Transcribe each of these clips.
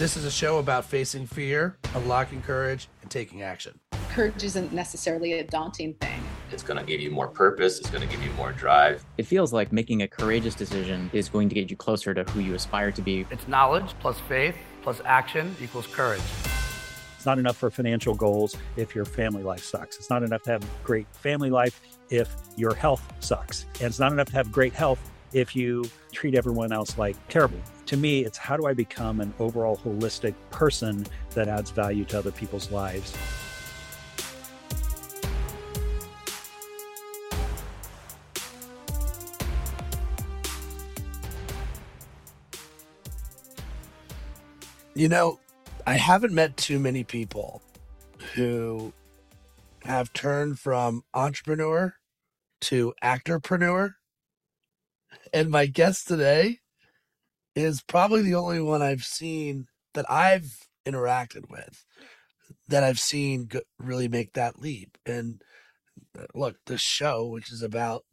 This is a show about facing fear, unlocking courage, and taking action. Courage isn't necessarily a daunting thing. It's going to give you more purpose, it's going to give you more drive. It feels like making a courageous decision is going to get you closer to who you aspire to be. It's knowledge plus faith plus action equals courage. It's not enough for financial goals if your family life sucks. It's not enough to have great family life if your health sucks. And it's not enough to have great health if you treat everyone else like terrible. To me, it's how do I become an overall holistic person that adds value to other people's lives? You know, I haven't met too many people who have turned from entrepreneur to actorpreneur. And my guest today is probably the only one I've seen that I've interacted with that I've seen really make that leap. And uh, look, this show, which is about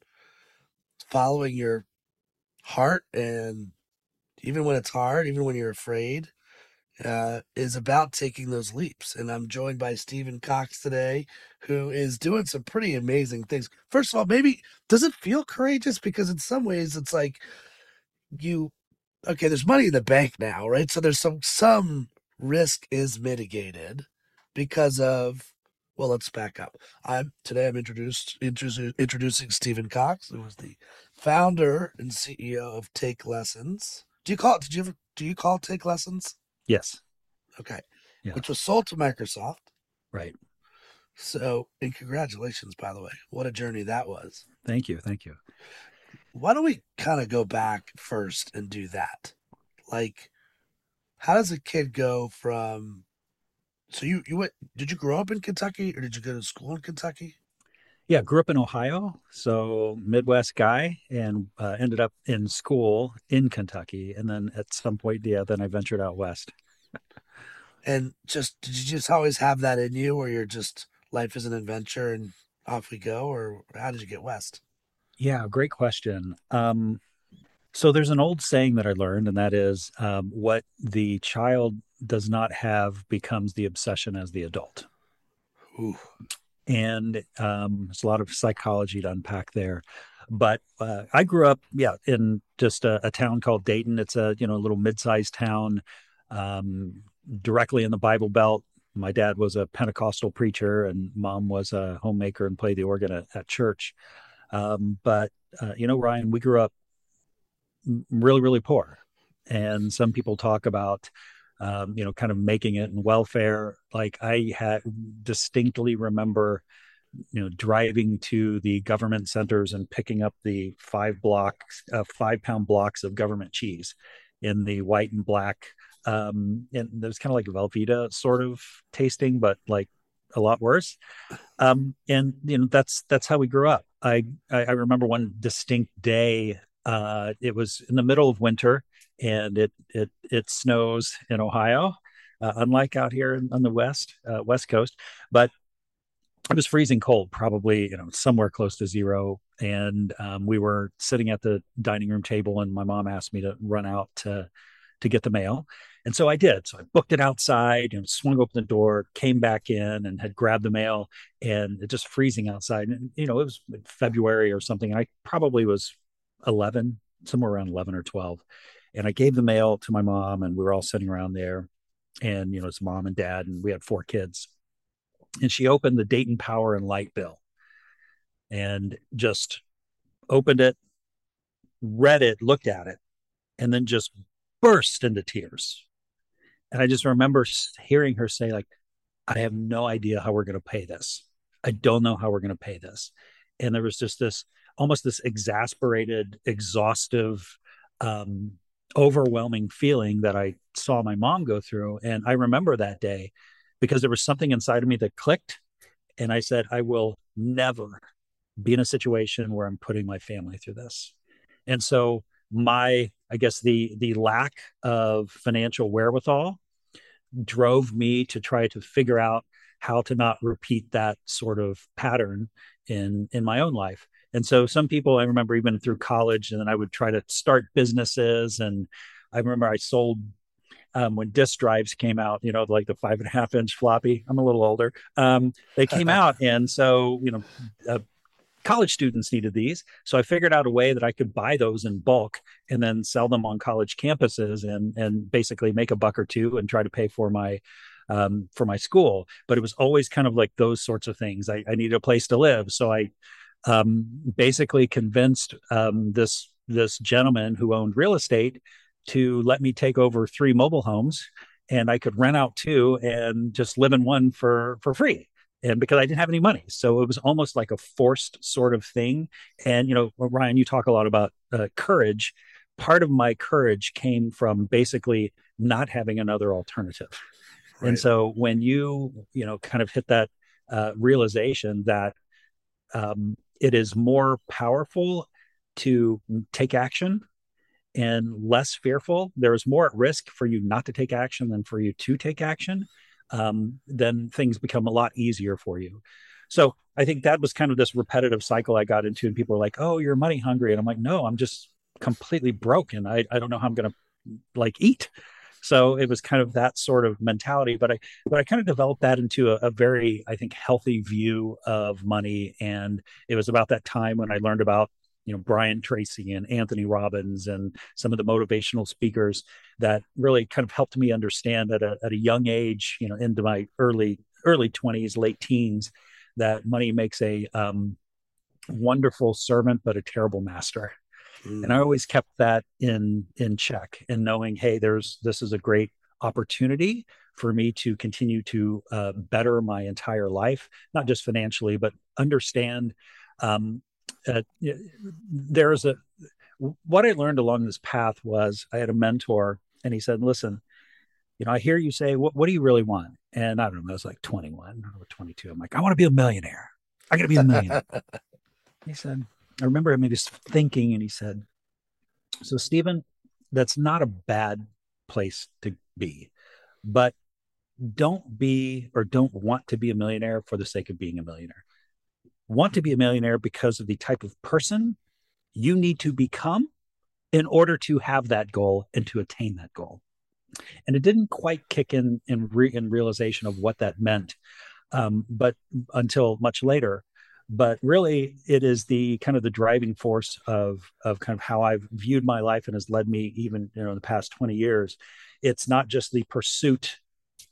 following your heart and even when it's hard, even when you're afraid, uh, is about taking those leaps. And I'm joined by Steven Cox today, who is doing some pretty amazing things. First of all, maybe does it feel courageous? Because in some ways, it's like you, okay, there's money in the bank now, right? So there's some some risk is mitigated because of. Well, let's back up. I'm today. I'm introduced introducing Steven Cox, who is the founder and CEO of TakeLessons. Do you call it? Did you ever? Do you call it TakeLessons? Yes. Okay. Yeah. Which was sold to Microsoft. Right. So, and congratulations, by the way. What a journey that was. Thank you. Thank you. Why don't we kind of go back first and do that? Like, how does a kid go from? So you you went? Did you grow up in Kentucky or did you go to school in Kentucky? Yeah, grew up in Ohio, so Midwest guy, and uh, ended up in school in Kentucky, and then at some point, yeah, then I ventured out west. And just did you just always have that in you, where you're just life is an adventure and off we go, or how did you get west? Yeah, great question. Um, so there's an old saying that I learned, and that is, um, "What the child does not have becomes the obsession as the adult." Ooh. And um, there's a lot of psychology to unpack there. But uh, I grew up, yeah, in just a, a, town called Dayton. It's a you know little mid-sized town, um, directly in the Bible Belt. My dad was a Pentecostal preacher, and mom was a homemaker and played the organ at, at church. Um, but uh, you know, Ryan, we grew up really, really poor, and some people talk about um, you know, kind of making it in welfare. Like I had distinctly remember, you know, driving to the government centers and picking up the five blocks, uh, five pound blocks of government cheese in the white and black. Um, and it was kind of like Velveeta sort of tasting, but like a lot worse. Um, and you know, that's that's how we grew up. I I, remember one distinct day. Uh, it was in the middle of winter and it it it snows in Ohio, uh, unlike out here on the west uh, west coast. But it was freezing cold, probably you know somewhere close to zero. And um, we were sitting at the dining room table, and my mom asked me to run out to to get the mail. And so I did. So I booked it outside, know, swung open the door, came back in and had grabbed the mail and it just freezing outside. And, you know, it was February or something. I probably was 11, somewhere around 11 or 12 and I gave the mail to my mom, and we were all sitting around there, and you know, it's mom and dad, and we had four kids. And she opened the Dayton Power and Light bill, and just opened it, read it, looked at it, and then just burst into tears. And I just remember hearing her say, like, I have no idea how we're going to pay this. I don't know how we're going to pay this. And there was just this almost this exasperated, exhaustive um, overwhelming feeling that I saw my mom go through. And I remember that day because there was something inside of me that clicked. And I said, I will never be in a situation where I'm putting my family through this. And so my, I guess the the lack of financial wherewithal drove me to try to figure out how to not repeat that sort of pattern in in my own life and so some people I remember even through college, and then I would try to start businesses. And I remember I sold um, when disk drives came out, you know, like the five and a half inch floppy. I'm a little older. Um, they came out, and so you know, uh, college students needed these. So I figured out a way that I could buy those in bulk and then sell them on college campuses and and basically make a buck or two and try to pay for my um, for my school. But it was always kind of like those sorts of things. I, I needed a place to live, so I um, basically convinced um, this this gentleman who owned real estate to let me take over three mobile homes and I could rent out two and just live in one for for free. And because I didn't have any money, so it was almost like a forced sort of thing. And you know, Ryan, you talk a lot about uh, courage. Part of my courage came from basically not having another alternative. Right. And so when you you know kind of hit that uh, realization that um, it is more powerful to take action and less fearful. There is more at risk for you not to take action than for you to take action. Um, then things become a lot easier for you. So I think that was kind of this repetitive cycle I got into, and people are like, "Oh, you're money hungry," and I'm like, "No, I'm just completely broken. I I don't know how I'm going to like eat." So it was kind of that sort of mentality, but I but I kind of developed that into a, a very I think healthy view of money, and it was about that time when I learned about you know Brian Tracy and Anthony Robbins and some of the motivational speakers that really kind of helped me understand at a at a young age, you know, into my early early 20s, late teens, that money makes a um, wonderful servant but a terrible master. Mm. And I always kept that in in check and knowing, hey, there's this is a great opportunity for me to continue to uh, better my entire life, not just financially, but understand um, uh, there's a what I learned along this path was I had a mentor and he said, listen, you know, I hear you say, what, what do you really want? And I don't know, I was like 21 or 22. I'm like, I want to be a millionaire. I got to be a millionaire. he said, I remember him just thinking and he said, so Steven, that's not a bad place to be, but don't be or don't want to be a millionaire for the sake of being a millionaire want to be a millionaire because of the type of person you need to become in order to have that goal and to attain that goal. And it didn't quite kick in in, re- in realization of what that meant, um, but until much later. But really, it is the kind of the driving force of of kind of how I've viewed my life and has led me even you know in the past twenty years. It's not just the pursuit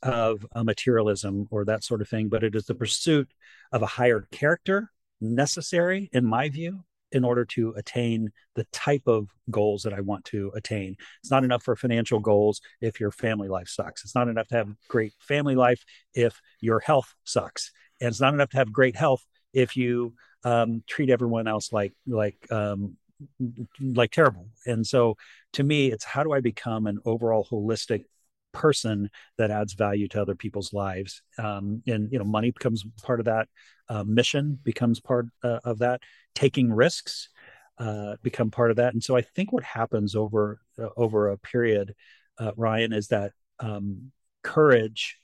of materialism or that sort of thing, but it is the pursuit of a higher character necessary, in my view, in order to attain the type of goals that I want to attain. It's not enough for financial goals if your family life sucks. It's not enough to have great family life if your health sucks. And it's not enough to have great health if you um, treat everyone else like like um, like terrible. And so to me, it's how do I become an overall holistic person that adds value to other people's lives? Um, and you know money becomes part of that uh, mission becomes part uh, of that. Taking risks uh, become part of that. And so i think what happens over uh, over a period uh, ryan is that um, courage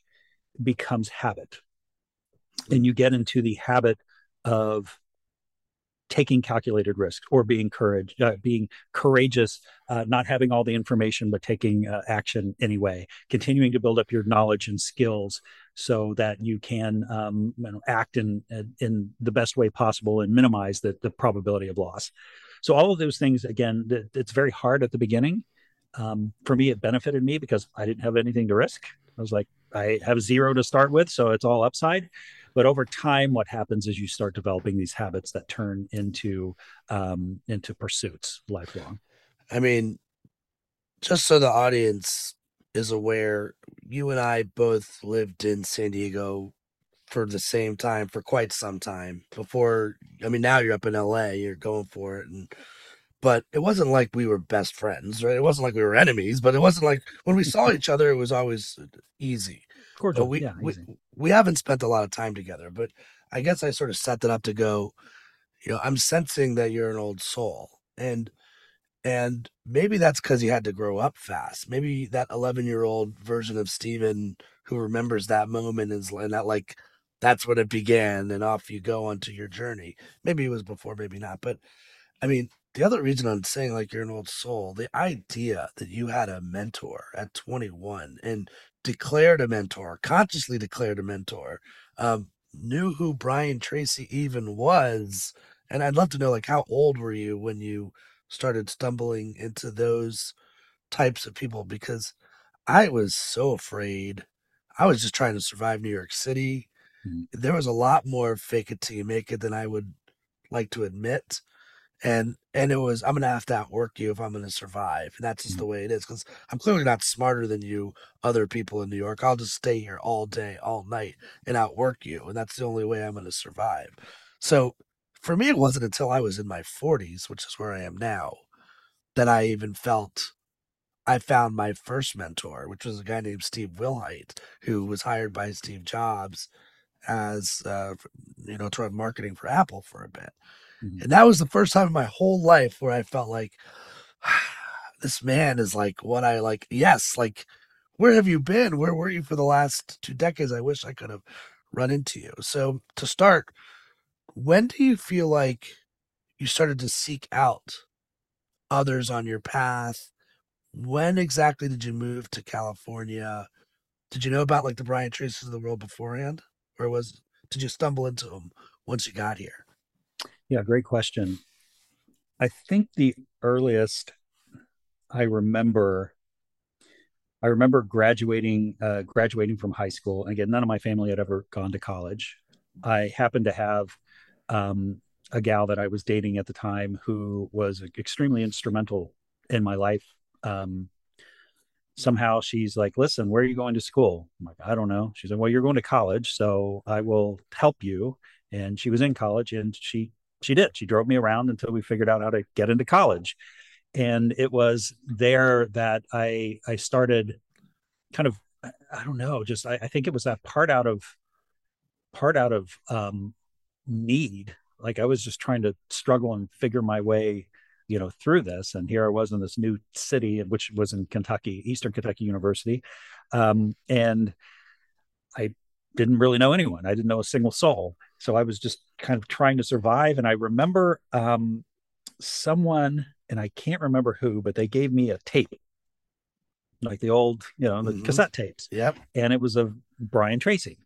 becomes habit. And you get into the habit of taking calculated risks or being courage, uh, being courageous, uh, not having all the information but taking uh, action anyway, continuing to build up your knowledge and skills so that you can um, you know, act in in the best way possible and minimize the, the probability of loss. So all of those things, again, it's very hard at the beginning. Um, for me, it benefited me because I didn't have anything to risk. I was like, I have zero to start with, so it's all upside. But over time, what happens is you start developing these habits that turn into um, into pursuits lifelong. I mean, just so the audience is aware, you and I both lived in San Diego for the same time for quite some time before. I mean, now you're up in LA, you're going for it, and but it wasn't like we were best friends, right? It wasn't like we were enemies, but it wasn't like when we saw each other, it was always easy. Cordial, we, yeah, we, we haven't spent a lot of time together, but I guess I sort of set that up to go, you know, I'm sensing that you're an old soul. And and maybe that's because you had to grow up fast. Maybe that 11 year old version of Steven who remembers that moment is and that like that's when it began and off you go onto your journey. Maybe it was before, maybe not. But I mean, the other reason I'm saying like you're an old soul, the idea that you had a mentor at 21 and declared a mentor, consciously declared a mentor, um, knew who Brian Tracy even was. And I'd love to know like how old were you when you started stumbling into those types of people because I was so afraid. I was just trying to survive New York City. Mhm. There was a lot more fake it till you make it than I would like to admit. And and it was I'm gonna have to outwork you if I'm gonna survive. And that's just Mhm. the way it is. Because I'm clearly not smarter than you, other people in New York. I'll just stay here all day, all night, and outwork you. And that's the only way I'm gonna survive. So for me, it wasn't until I was in my 40s, which is where I am now, that I even felt I found my first mentor, which was a guy named Steve Wilhite, who was hired by Steve Jobs as uh, you know to run marketing for Apple for a bit. Mhm. And that was the first time in my whole life where I felt like this man is like what I like. Yes, like where have you been? Where were you for the last two decades? I wish I could have run into you. So to start, when do you feel like you started to seek out others on your path? When exactly did you move to California? Did you know about like the Brian Tracys of the world beforehand, or was did you stumble into them once you got here? Yeah, great question. I think the earliest I remember, I remember graduating, uh, graduating from high school. Again, none of my family had ever gone to college. I happened to have um, a gal that I was dating at the time who was extremely instrumental in my life. Um, somehow she's like, "Listen, where are you going to school?" I'm like, "I don't know." She's like, "Well, you're going to college, so I will help you." And she was in college, and she she did. She drove me around until we figured out how to get into college. And it was there that I I started kind of I don't know, just I, I think it was that part out of part out of um need. Like I was just trying to struggle and figure my way, you know, through this. And here I was in this new city, which was in Kentucky, Eastern Kentucky University. Um, and I didn't really know anyone. I didn't know a single soul. So I was just kind of trying to survive. And I remember um, someone, and I can't remember who, but they gave me a tape, like the old, you know, the Mhm. cassette tapes. Yep. And it was of Brian Tracy.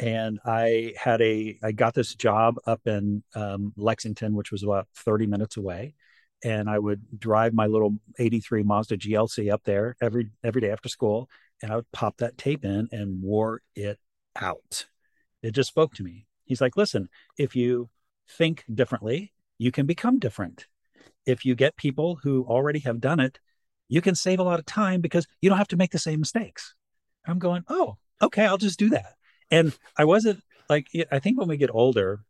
And I had a, I got this job up in um, Lexington, which was about 30 minutes away. And I would drive my little 83 Mazda GLC up there every every day after school. And I would pop that tape in and wore it out. It just spoke to me. He's like, listen, if you think differently, you can become different. If you get people who already have done it, you can save a lot of time because you don't have to make the same mistakes. I'm going, oh, okay, I'll just do that. And I wasn't like, I think when we get older,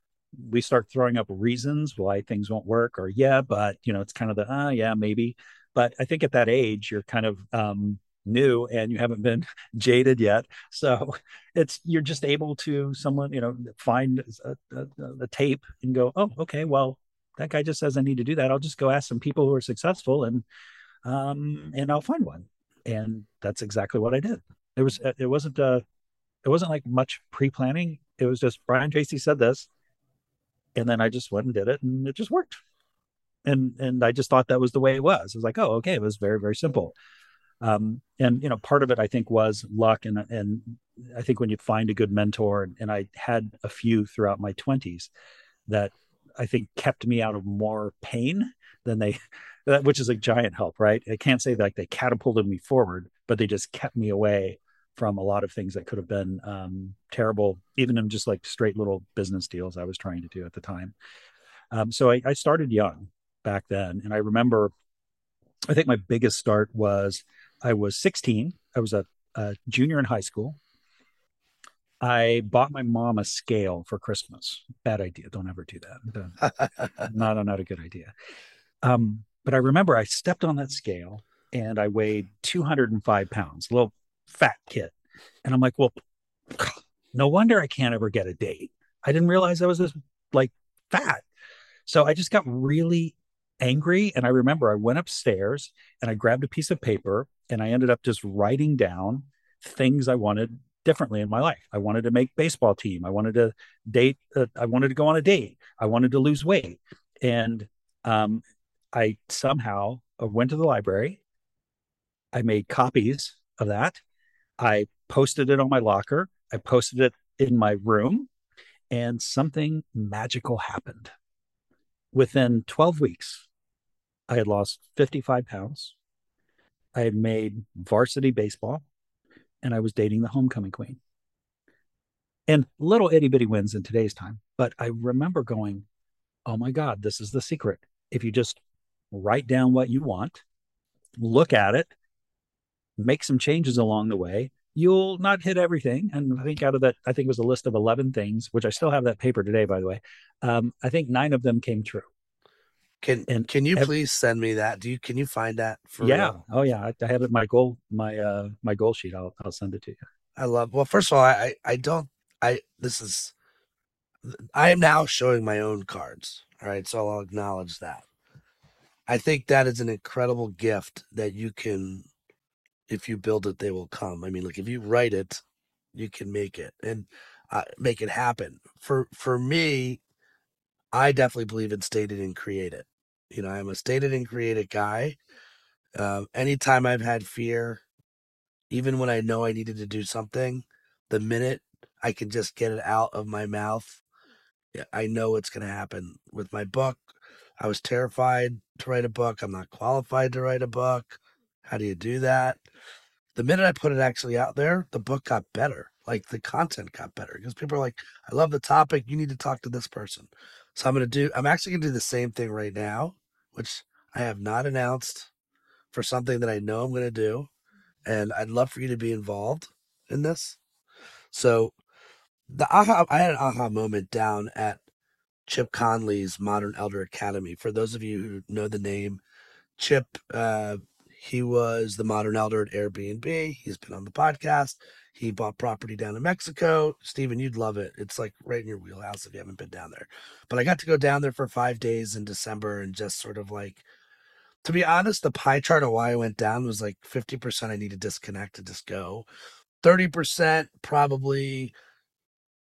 we start throwing up reasons why things won't work or, yeah, but, you know, it's kind of the, ah, uh, yeah, maybe. But I think at that age, you're kind of, um, new and you haven't been jaded yet. So it's you're just able to someone you know find a, a, a, tape and go oh okay well that guy just says i need to do that. I'll just go ask some people who are successful and um and i'll find one. And that's exactly what i did. It was it wasn't uh it wasn't like much pre-planning. It was just brian tracy said this and then i just went and did it and it just worked. And and i just thought that was the way it was. It was like oh okay it was very very simple um, and you know part of it i think was luck and and i think when you find a good mentor and i had a few throughout my 20s that i think kept me out of more pain than they which is a giant help right? I can't say like they catapulted me forward but they just kept me away from a lot of things that could have been um, terrible even in just like straight little business deals i was trying to do at the time. Um, so I, I started young back then and i remember i think my biggest start was I was 16. I was a, a, junior in high school. I bought my mom a scale for Christmas. Bad idea. Don't ever do that. not, not a good idea. Um, but I remember I stepped on that scale and I weighed 205 pounds, a little fat kid. And I'm like, well, no wonder I can't ever get a date. I didn't realize I was this like fat. So I just got really angry. And I remember I went upstairs and I grabbed a piece of paper and I ended up just writing down things I wanted differently in my life. I wanted to make baseball team. I wanted to date. Uh, I wanted to go on a date. I wanted to lose weight. And um, I somehow uh, went to the library. I made copies of that. I posted it on my locker. I posted it in my room, and something magical happened. Within 12 weeks, I had lost 55 pounds. I had made varsity baseball, and I was dating the homecoming queen. And little itty bitty wins in today's time. But I remember going, oh my God, this is the secret. If you just write down what you want, look at it, make some changes along the way, you'll not hit everything. And I think out of that, I think it was a list of 11 things, which I still have that paper today, by the way. Um, I think nine of them came true. Can And can you ev- please send me that? Do you can you find that for yeah. real? Oh yeah. I, I have it my goal, my uh my goal sheet. I'll I'll send it to you. I love well, first of all, I I don't I this is I am now showing my own cards. All right, so I'll acknowledge that. I think that is an incredible gift that you can if you build it, they will come. I mean, like if you write it, you can make it and uh, make it happen. For for me, I definitely believe in stated and created. You know, I'm a stated and created guy. Um, anytime I've had fear, even when I know I needed to do something, the minute I can just get it out of my mouth, I know it's going to happen. With my book, I was terrified to write a book. I'm not qualified to write a book. How do you do that? The minute I put it actually out there, the book got better. Like the content got better because people are like, I love the topic. You need to talk to this person. So I'm going to do, I'm actually going to do the same thing right now, which I have not announced for something that I know I'm going to do. And I'd love for you to be involved in this. So the aha, I had an aha moment down at Chip Conley's Modern Elder Academy. For those of you who know the name, Chip, uh, he was the modern elder at Airbnb. He's been on the podcast. He bought property down in Mexico. Steven, you'd love it. It's like right in your wheelhouse if you haven't been down there. But I got to go down there for five days in December and just sort of like, to be honest, the pie chart of why I went down was like 50% I need to disconnect and just go. 30% probably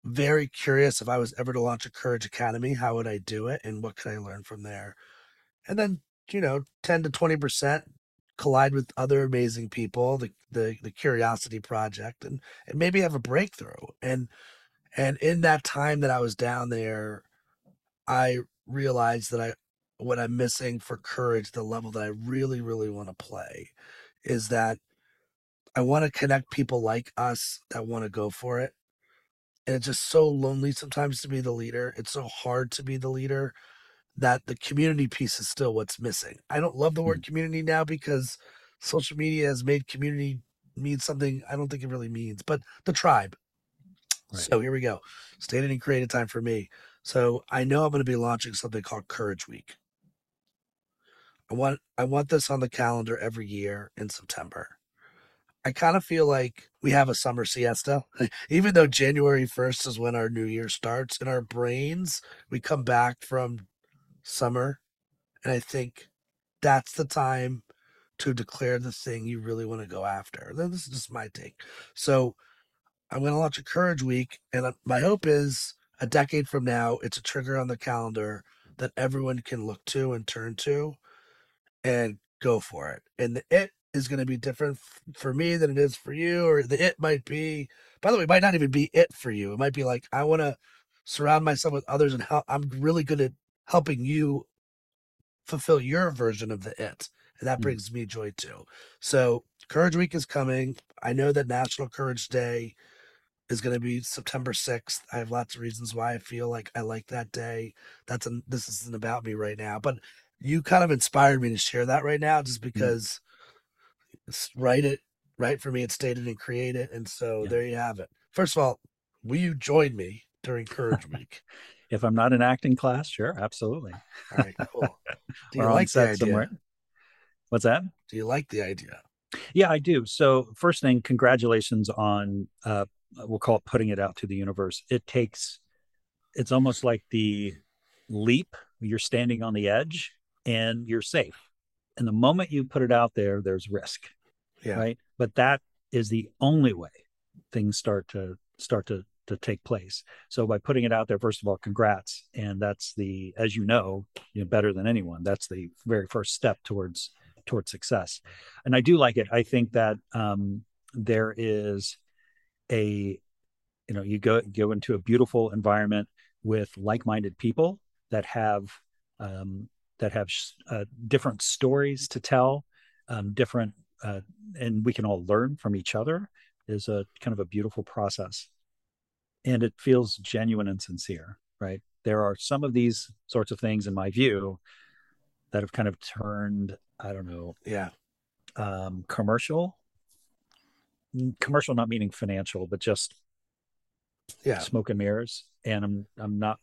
very curious if I was ever to launch a Courage Academy, how would I do it and what could I learn from there? And then, you know, 10 to 20% collide with other amazing people, the the, the Curiosity Project, and, and maybe have a breakthrough. And and in that time that I was down there, I realized that I what I'm missing for courage, the level that I really, really want to play, is that I want to connect people like us that want to go for it and it's just so lonely sometimes to be the leader. It's so hard to be the leader that the community piece is still what's missing. I don't love the word mm. community now because social media has made community mean something I don't think it really means, but the tribe. Right. So here we go. Stated and created time for me. So I know I'm going to be launching something called Courage Week. I want I want this on the calendar every year in September. I kind of feel like we have a summer siesta. Even though January 1st is when our new year starts, in our brains, we come back from summer. And I think that's the time to declare the thing you really want to go after. This is just my take. So I'm going to launch a Courage Week. And uh, my hope is a decade from now, it's a trigger on the calendar that everyone can look to and turn to and go for it. And the it is going to be different for me than it is for you, or the it might be, by the way, might not even be it for you. It might be like, I want to surround myself with others and help. I'm really good at helping you fulfill your version of the it. And that Mm. brings me joy too. So, Courage Week is coming. I know that National Courage Day is going to be September 6th. I have lots of reasons why I feel like I like that day. That's an, this isn't about me right now, but you kind of inspired me to share that right now just because it's write it right for me. It's stated and created. And so Yeah. there you have it. First of all, will you join me during Courage Week? If I'm not in acting class, sure, absolutely. All right, cool. Do you like the idea? somewhere. What's that? Do you like the idea? Yeah, I do. So first thing, congratulations on uh we'll call it putting it out to the universe. It takes it's almost like the leap. You're standing on the edge and you're safe. And the moment you put it out there, there's risk. Yeah. Right. But that is the only way things start to start to to take place. So by putting it out there, first of all, congrats, and that's the, as you know, you know better than anyone. That's the very first step towards towards success. And I do like it. I think that um, there is a, you know, you go go into a beautiful environment with like-minded people that have um, that have uh, different stories to tell, um, different, uh, and we can all learn from each other. Is a kind of a beautiful process and it feels genuine and sincere, right? There are some of these sorts of things, in my view, that have kind of turned, I don't know, yeah, um, commercial. Commercial, not meaning financial, but just yeah, smoke and mirrors. And I'm I'm not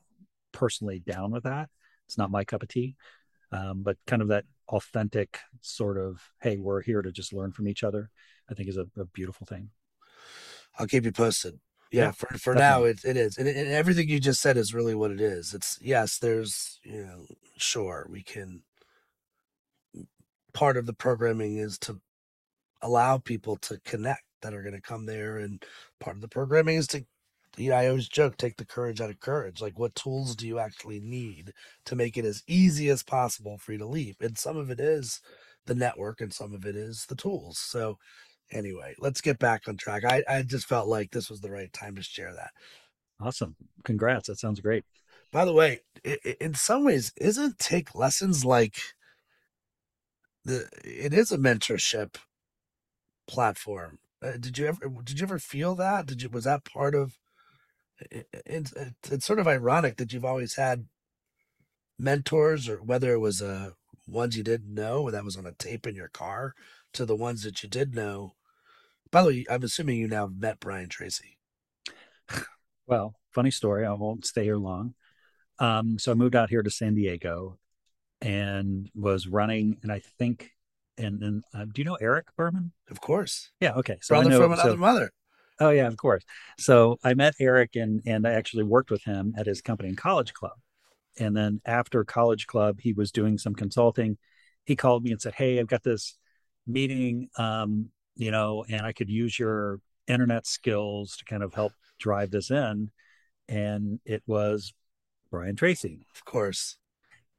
personally down with that. It's not my cup of tea. Um, but kind of that authentic sort of, hey, we're here to just learn from each other. I think is a, a beautiful thing. I'll keep you posted yeah, yeah, for for definitely. now it, it is and, and everything you just said is really what it is it's yes there's you know sure we can part of the programming is to allow people to connect that are going to come there and part of the programming is to you know, I always joke, take the courage out of courage. Like, what tools do you actually need to make it as easy as possible for you to leap? And some of it is the network, and some of it is the tools. So, anyway, let's get back on track. I, I just felt like this was the right time to share that. Awesome. Congrats. That sounds great. By the way, it, in some ways, isn't TakeLessons like the it is a mentorship platform. Uh, did you ever did you ever feel that? Did you was that part of it, it, it, it's sort of ironic that you've always had mentors or whether it was uh ones you didn't know that was on a tape in your car to the ones that you did know by the way, I'm assuming you now met Brian Tracy. Well, funny story. I won't stay here long. Um, so I moved out here to San Diego and was running, and I think, and, then uh, do you know Eric Berman? Of course. Yeah. Okay. So brother know, from another so, mother. Oh yeah, of course. So I met Eric and and I actually worked with him at his company in College Club. And then after College Club, he was doing some consulting. He called me and said, "Hey, I've got this meeting um, you know, and I could use your internet skills to kind of help drive this in. And it was Brian Tracy. Of course.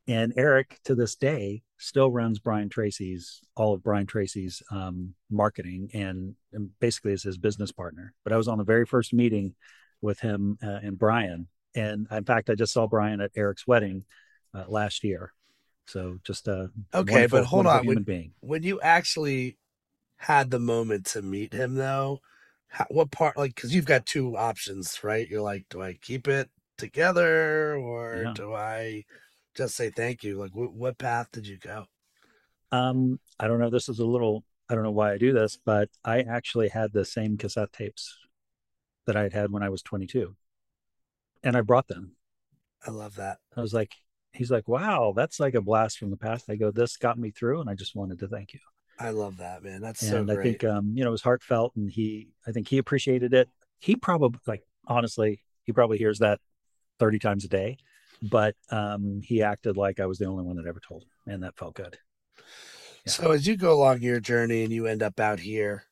And Eric to this day still runs Brian Tracy's all of Brian Tracy's um, marketing and, and, basically is his business partner. But I was on the very first meeting with him uh, and Brian, and in fact, I just saw Brian at Eric's wedding uh, last year. So just a okay, but hold on, when, being. when you actually had the moment to meet him though how, what part like because you've got two options right? You're like do i keep it together or yeah. do i just say thank you? Like wh- what path did you go? Um i don't know this is a little i don't know why i do this but i actually had the same cassette tapes that i had had when i was 22 and i brought them. I love that. I was like he's like wow that's like a blast from the past. I go this got me through and i just wanted to thank you I love that, man. That's and so great. I think um, you know, it was heartfelt and he I think he appreciated it. He probably like honestly, he probably hears that 30 times a day, but um he acted like I was the only one that ever told him, and that felt good. Yeah. So as you go along your journey and you end up out here,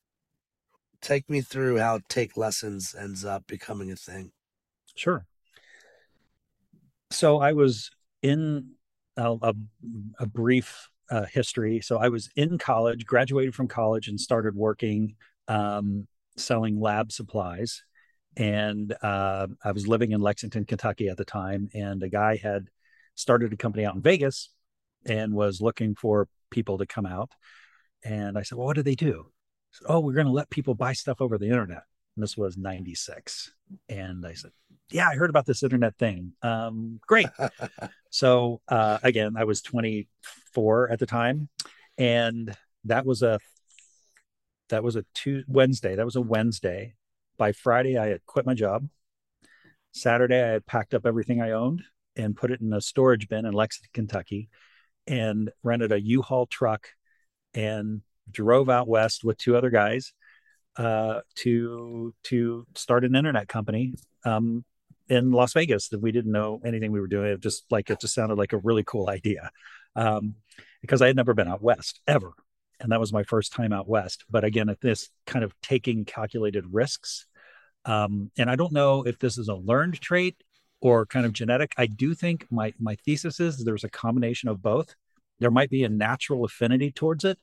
take me through how TakeLessons ends up becoming a thing. Sure. So I was in a, a, a brief uh, history. So I was in college, graduated from college, and started working um, selling lab supplies. And uh, I was living in Lexington, Kentucky at the time. And a guy had started a company out in Vegas and was looking for people to come out. And I said, Well, what do they do? Said, oh, we're going to let people buy stuff over the internet. And this was 96. And I said, Yeah, I heard about this internet thing. Um, great. so, uh, again, I was 24 at the time. And that was a that was a two Wednesday. That was a Wednesday. By Friday, I had quit my job. Saturday, I had packed up everything I owned and put it in a storage bin in Lexington, Kentucky, and rented a U-Haul truck and drove out west with two other guys uh, to to start an internet company um, in Las Vegas that we didn't know anything we were doing. It just like it just sounded like a really cool idea um, because I had never been out west ever, and that was my first time out west. But again, at this kind of taking calculated risks Um, and I don't know if this is a learned trait or kind of genetic. I do think my my thesis is there's a combination of both. There might be a natural affinity towards it,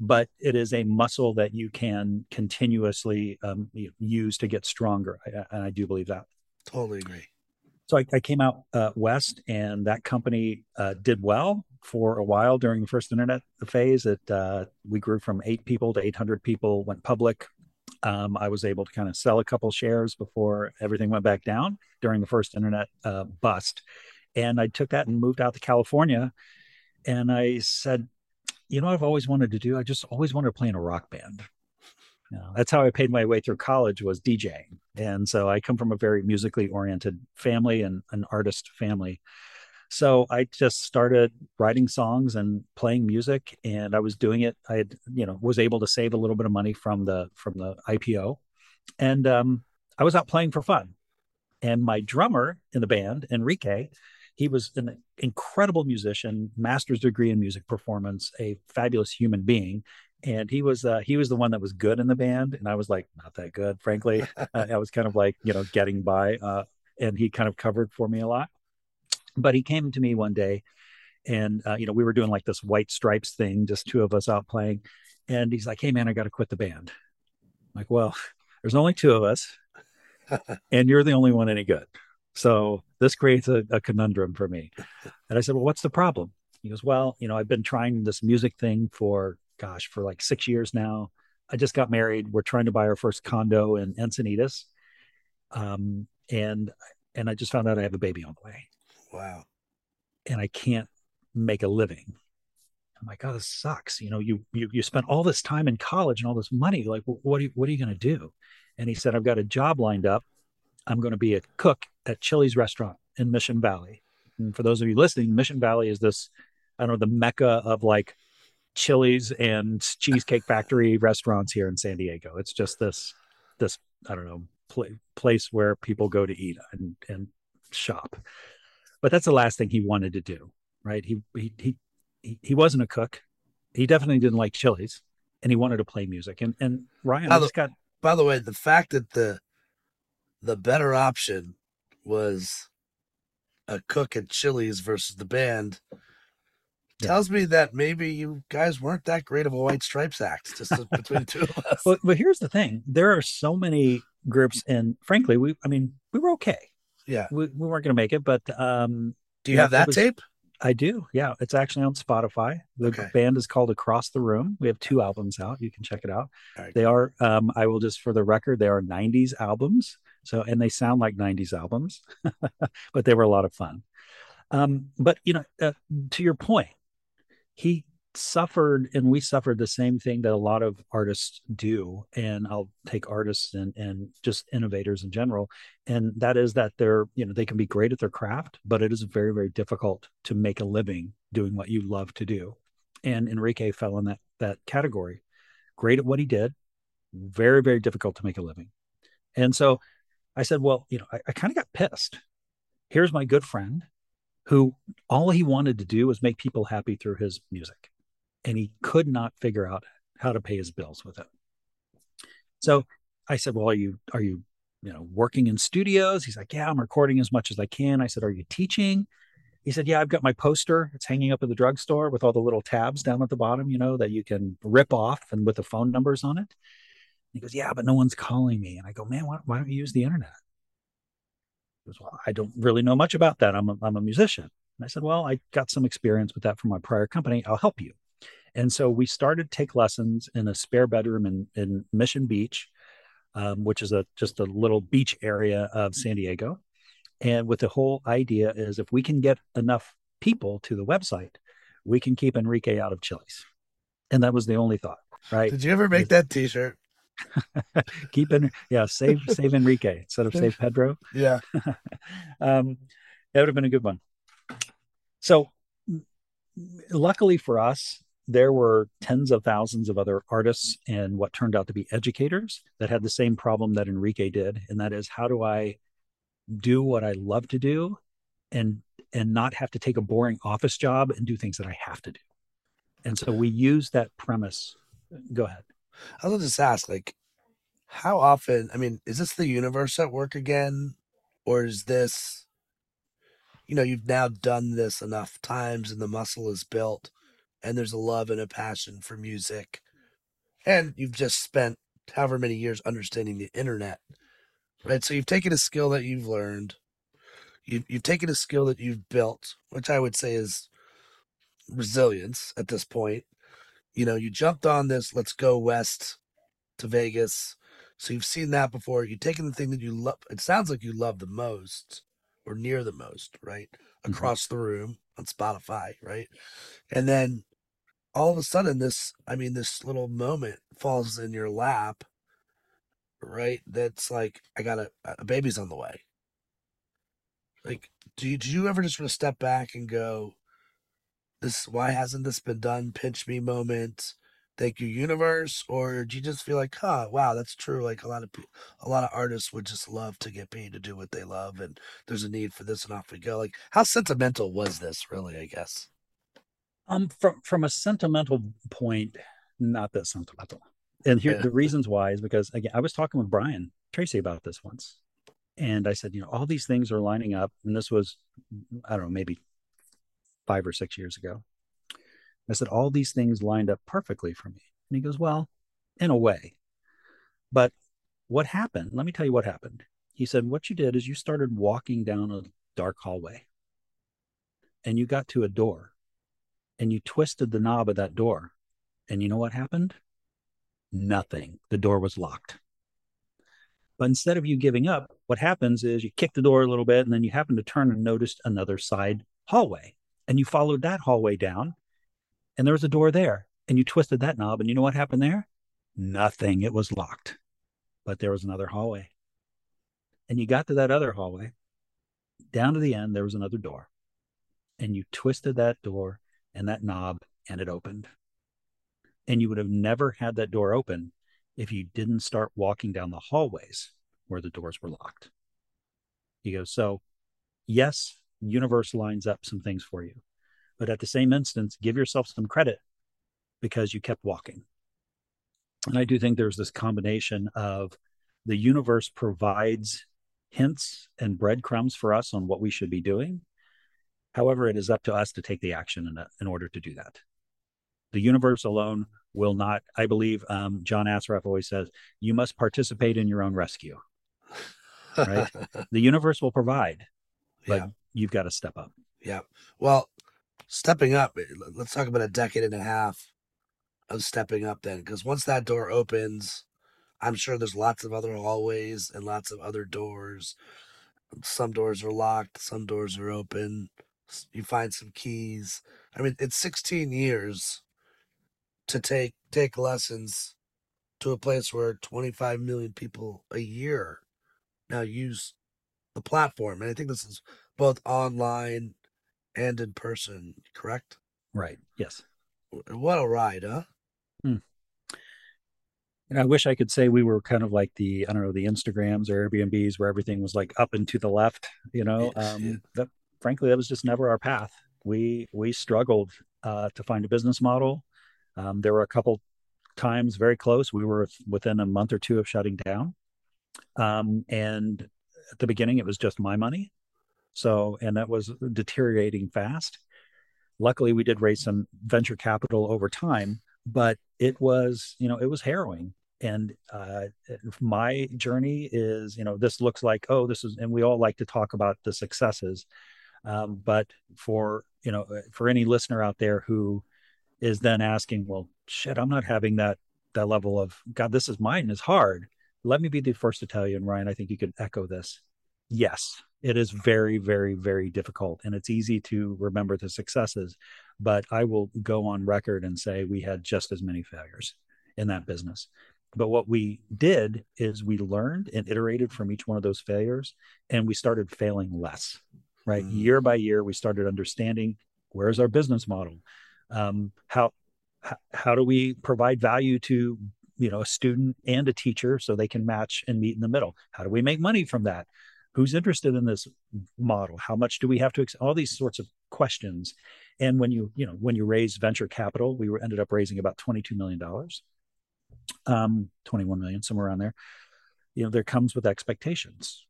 but it is a muscle that you can continuously um, use to get stronger. I, and I do believe that. Totally agree. So I, I came out uh, west, and that company uh, did well for a while during the first internet phase. It uh, we grew from eight people to 800 people, went public. Um, I was able to kind of sell a couple shares before everything went back down during the first internet uh, bust, and I took that and moved out to California. And I said, you know, I've always wanted to do. I just always wanted to play in a rock band. You know, that's how I paid my way through college was DJing, and so I come from a very musically oriented family and an artist family. So I just started writing songs and playing music, and I was doing it. I had, you know, was able to save a little bit of money from the from the IPO, and um, I was out playing for fun. And my drummer in the band, Enrique, he was an incredible musician, master's degree in music performance, a fabulous human being. And he was uh, he was the one that was good in the band, and I was like not that good, frankly. uh, I was kind of like you know getting by, uh, and he kind of covered for me a lot. But he came to me one day, and uh, you know we were doing like this white stripes thing, just two of us out playing, and he's like, "Hey man, I got to quit the band." I'm like, well, there's only two of us, and you're the only one any good. So this creates a, a, conundrum for me. And I said, Well, what's the problem? He goes, Well, you know, I've been trying this music thing for, gosh, for like six years now. I just got married. We're trying to buy our first condo in Encinitas. Um, and, and I just found out I have a baby on the way. Wow. And I can't make a living. I'm like, oh, this sucks. You know, you, you, you spent all this time in college and all this money. Like, what are you, what are you going to do? And he said, I've got a job lined up. I'm going to be a cook at Chili's restaurant in Mission Valley. And for those of you listening, Mission Valley is this, I don't know, the mecca of like Chili's and Cheesecake Factory restaurants here in San Diego. It's just this, this, I don't know, pl- place where people go to eat and, and shop. But that's the last thing he wanted to do, right? He, he, he, he, wasn't a cook. He definitely didn't like Chili's and he wanted to play music. And, and Ryan, by the, got, by the way, the fact that the, the better option was a cook at Chili's versus the band yeah. tells me that maybe you guys weren't that great of a White Stripes act just between the two of us. But, but here's the thing: there are so many groups, and frankly, we I mean we were okay. Yeah, we, we weren't going to make it, but um, do you have that was, tape? I do. Yeah, it's actually on Spotify. The okay. band is called Across the Room. We have two albums out. You can check it out. Right, they are. Um, I will just for the record, they are '90s albums. So, and they sound like 90s albums, but they were a lot of fun. Um, but, you know, uh, to your point, he suffered and we suffered the same thing that a lot of artists do. And I'll take artists and, and just innovators in general. And that is that they're, you know, they can be great at their craft, but it is very, very difficult to make a living doing what you love to do. And Enrique fell in that, that category. Great at what he did, very, very difficult to make a living. And so I said, well, you know, I, I kind of got pissed. Here's my good friend who all he wanted to do was make people happy through his music. And he could not figure out how to pay his bills with it. So I said, Well, are you are you, you know, working in studios? He's like, Yeah, I'm recording as much as I can. I said, Are you teaching? He said, Yeah, I've got my poster. It's hanging up at the drugstore with all the little tabs down at the bottom, you know, that you can rip off and with the phone numbers on it. He goes, Yeah, but no one's calling me. And I go, Man, why, why don't you use the internet? Goes, Well, I don't really know much about that. I'm a, I'm a musician. And I said, Well, I got some experience with that from my prior company. I'll help you. And so we started TakeLessons in a spare bedroom in, in Mission Beach, um, which is a just a little beach area of San Diego. And with the whole idea is if we can get enough people to the website, we can keep Enrique out of Chili's. And that was the only thought, right? Did you ever make that t-shirt? Keep in, yeah, save save Enrique instead of save Pedro. Yeah, um, that would have been a good one. So, luckily for us, there were tens of thousands of other artists and what turned out to be educators that had the same problem that Enrique did, and that is how do I do what I love to do and and not have to take a boring office job and do things that I have to do. And so we use that premise. Go ahead. I was just ask, like, how often i mean is this the universe at work again? Or is this you know you've now done this enough times and the muscle is built and there's a love and a passion for music and you've just spent however many years understanding the internet right? So you've taken a skill that you've learned you've, you've taken a skill that you've built which i would say is resilience at this point you know you jumped on this let's go west to vegas. So you've seen that before you've taken the thing that you love it sounds like you love the most or near the most right Mhm. across the room on spotify right? And then all of a sudden this i mean this little moment falls in your lap right that's like i got a, a baby's on the way. Like do you, do you ever just sort of step back and go this why hasn't this been done? Pinch me moment. Thank you universe. Or do you just feel like huh wow that's true. Like a lot of people a lot of artists would just love to get paid to do what they love and there's a need for this and off we go. Like how sentimental was this really i guess? Um, from from a sentimental point, not that sentimental. And here Yeah. the reasons why is because again, I was talking with Brian Tracy about this once, and I said, you know, all these things are lining up, and this was, I don't know, maybe five or six years ago. I said all these things lined up perfectly for me, and he goes, well, in a way, but what happened? Let me tell you what happened. He said, what you did is you started walking down a dark hallway, and you got to a door and you twisted the knob of that door. And you know what happened? Nothing. The door was locked. But instead of you giving up, what happens is you kick the door a little bit and then you happen to turn and noticed another side hallway. And you followed that hallway down and there was a door there. And you twisted that knob. And you know what happened there? Nothing. It was locked. But there was another hallway. And you got to that other hallway. Down to the end, there was another door. And you twisted that door and that knob and it opened. And you would have never had that door open if you didn't start walking down the hallways where the doors were locked. He goes, So, yes, universe lines up some things for you, but at the same instance, give yourself some credit because you kept walking. And I do think there's this combination of the universe provides hints and breadcrumbs for us on what we should be doing. However, it is up to us to take the action in, in order to do that. The universe alone will not, I believe, um, John Assaraf always says, you must participate in your own rescue. Right. The universe will provide, but yeah you've got to step up. Yeah. Well, stepping up, eh, let's talk about a decade and a half of stepping up then. Because once that door opens, I'm sure there's lots of other hallways and lots of other doors. Some doors are locked, some doors are open. You find some keys. I mean, it's 16 years to take TakeLessons to a place where 25 million people a year now use the platform. And I think this is both online and in person, correct? Right. Yes. What a ride, huh? And I wish I could say we were kind of like the, I don't know, the Instagrams or Airbnbs where everything was like up and to the left, you know. Um, yeah. that frankly, that was just never our path. We we struggled uh, to find a business model. Um, there were a couple times very close. We were within a month or two of shutting down. Um, and at the beginning, it was just my money. So, and that was deteriorating fast. Luckily, we did raise some venture capital over time, but it was, you know, it was harrowing. And uh, my journey is, you know, this looks like, oh, this is, and we all like to talk about the successes. Um, but for, you know, for any listener out there who is then asking, well, shit, I'm not having that, that level of, God, this is mine is hard. Let me be the first to tell you, and Ryan, I think you could echo this. Yes, it is very, very, very difficult. And it's easy to remember the successes, but I will go on record and say we had just as many failures in that business. But what we did is we learned and iterated from each one of those failures, and we started failing less, right? Mm. Year by year, we started understanding where's our business model? Um, how, how, how do we provide value to you know a student and a teacher so they can match and meet in the middle how do we make money from that who's interested in this model? How much do we have to ex- all these sorts of questions. And when you you know when you raise venture capital we were ended up raising about 22 million dollars. Um 21 million somewhere around there. You know there comes with expectations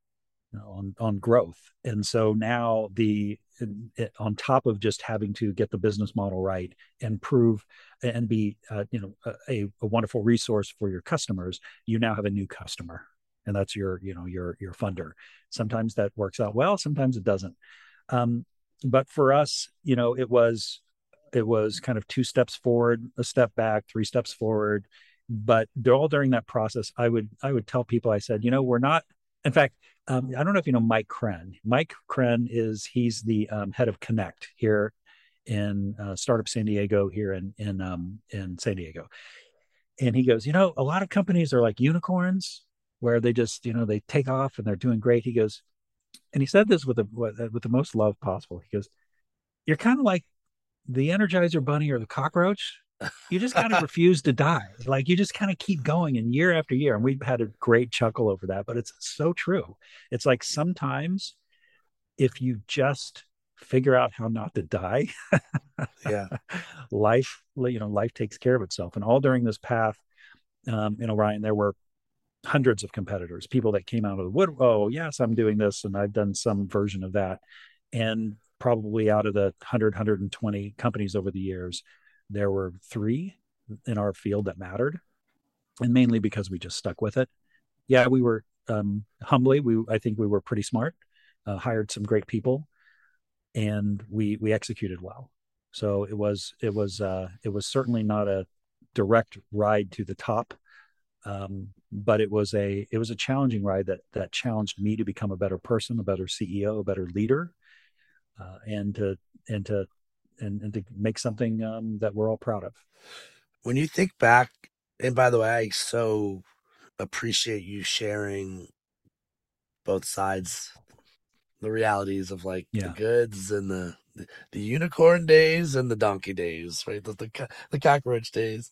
you know, on on growth. And so now the it, on top of just having to get the business model right and prove and be uh, you know a, a wonderful resource for your customers you now have a new customer and that's your you know your your funder. Sometimes that works out well sometimes it doesn't. Um, but for us you know it was it was kind of two steps forward a step back three steps forward. But all during that process i would i would tell people i said you know we're not in fact um, i don't know if you know mike kren mike kren is he's the um, head of connect here in uh, startup san diego here in in um, in san diego. And he goes you know a lot of companies are like unicorns where they just you know they take off and they're doing great he goes and he said this with the with the most love possible he goes you're kind of like the energizer bunny or the cockroach you just kind of refuse to die. Like you just kind of keep going and year after year. And we've had a great chuckle over that, but it's so true. It's like sometimes if you just figure out how not to die, yeah, life, you know, life takes care of itself. And all during this path, um, you know, Ryan, there were hundreds of competitors, people that came out of the wood. Oh, yes, I'm doing this, and I've done some version of that. And probably out of the 100, 120 companies over the years, there were three in our field that mattered, and mainly because we just stuck with it. Yeah, we were um, humbly, we I think we were pretty smart, uh, hired some great people, and we we executed well. So it was it was uh, it was certainly not a direct ride to the top, um, but it was a it was a challenging ride that that challenged me to become a better person, a better CEO, a better leader, uh, and to and to and, and to make something um, that we're all proud of. When you think back, and by the way, I so appreciate you sharing both sides, the realities of like yeah. the goods and the, the, unicorn days and the donkey days, right? The, the the cockroach days.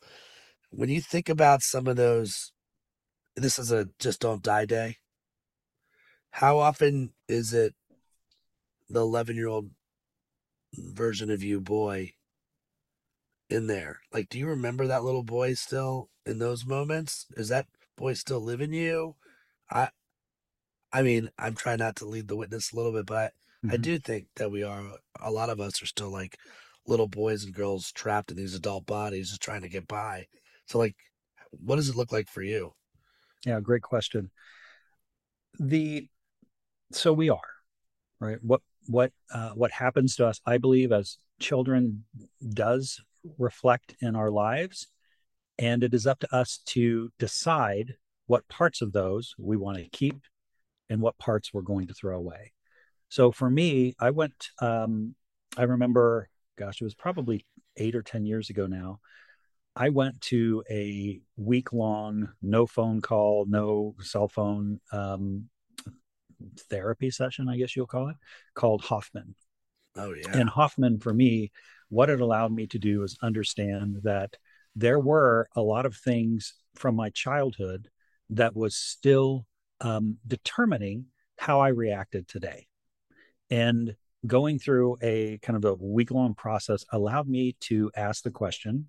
When you think about some of those, this is a just don't die day. How often is it the 11 year old version of you boy in there. Like, do you remember that little boy still in those moments? Is that boy still living you? I, I mean, I'm trying not to lead the witness a little bit, but mm-hmm. I do think that we are. A lot of us are still like little boys and girls trapped in these adult bodies, just trying to get by. So, like, what does it look like for you? Yeah, great question. The so we are right. What what uh, what happens to us, I believe, as children does reflect in our lives, and it is up to us to decide what parts of those we want to keep and what parts we're going to throw away. So for me, I went. Um, I remember, gosh, it was probably eight or ten years ago now. I went to a week long, no phone call, no cell phone um, therapy session, I guess you'll call it, called Hoffman. Oh, yeah. And Hoffman, for me, what it allowed me to do is understand that there were a lot of things from my childhood that was still um, determining how I reacted today. And going through a kind of a week long process allowed me to ask the question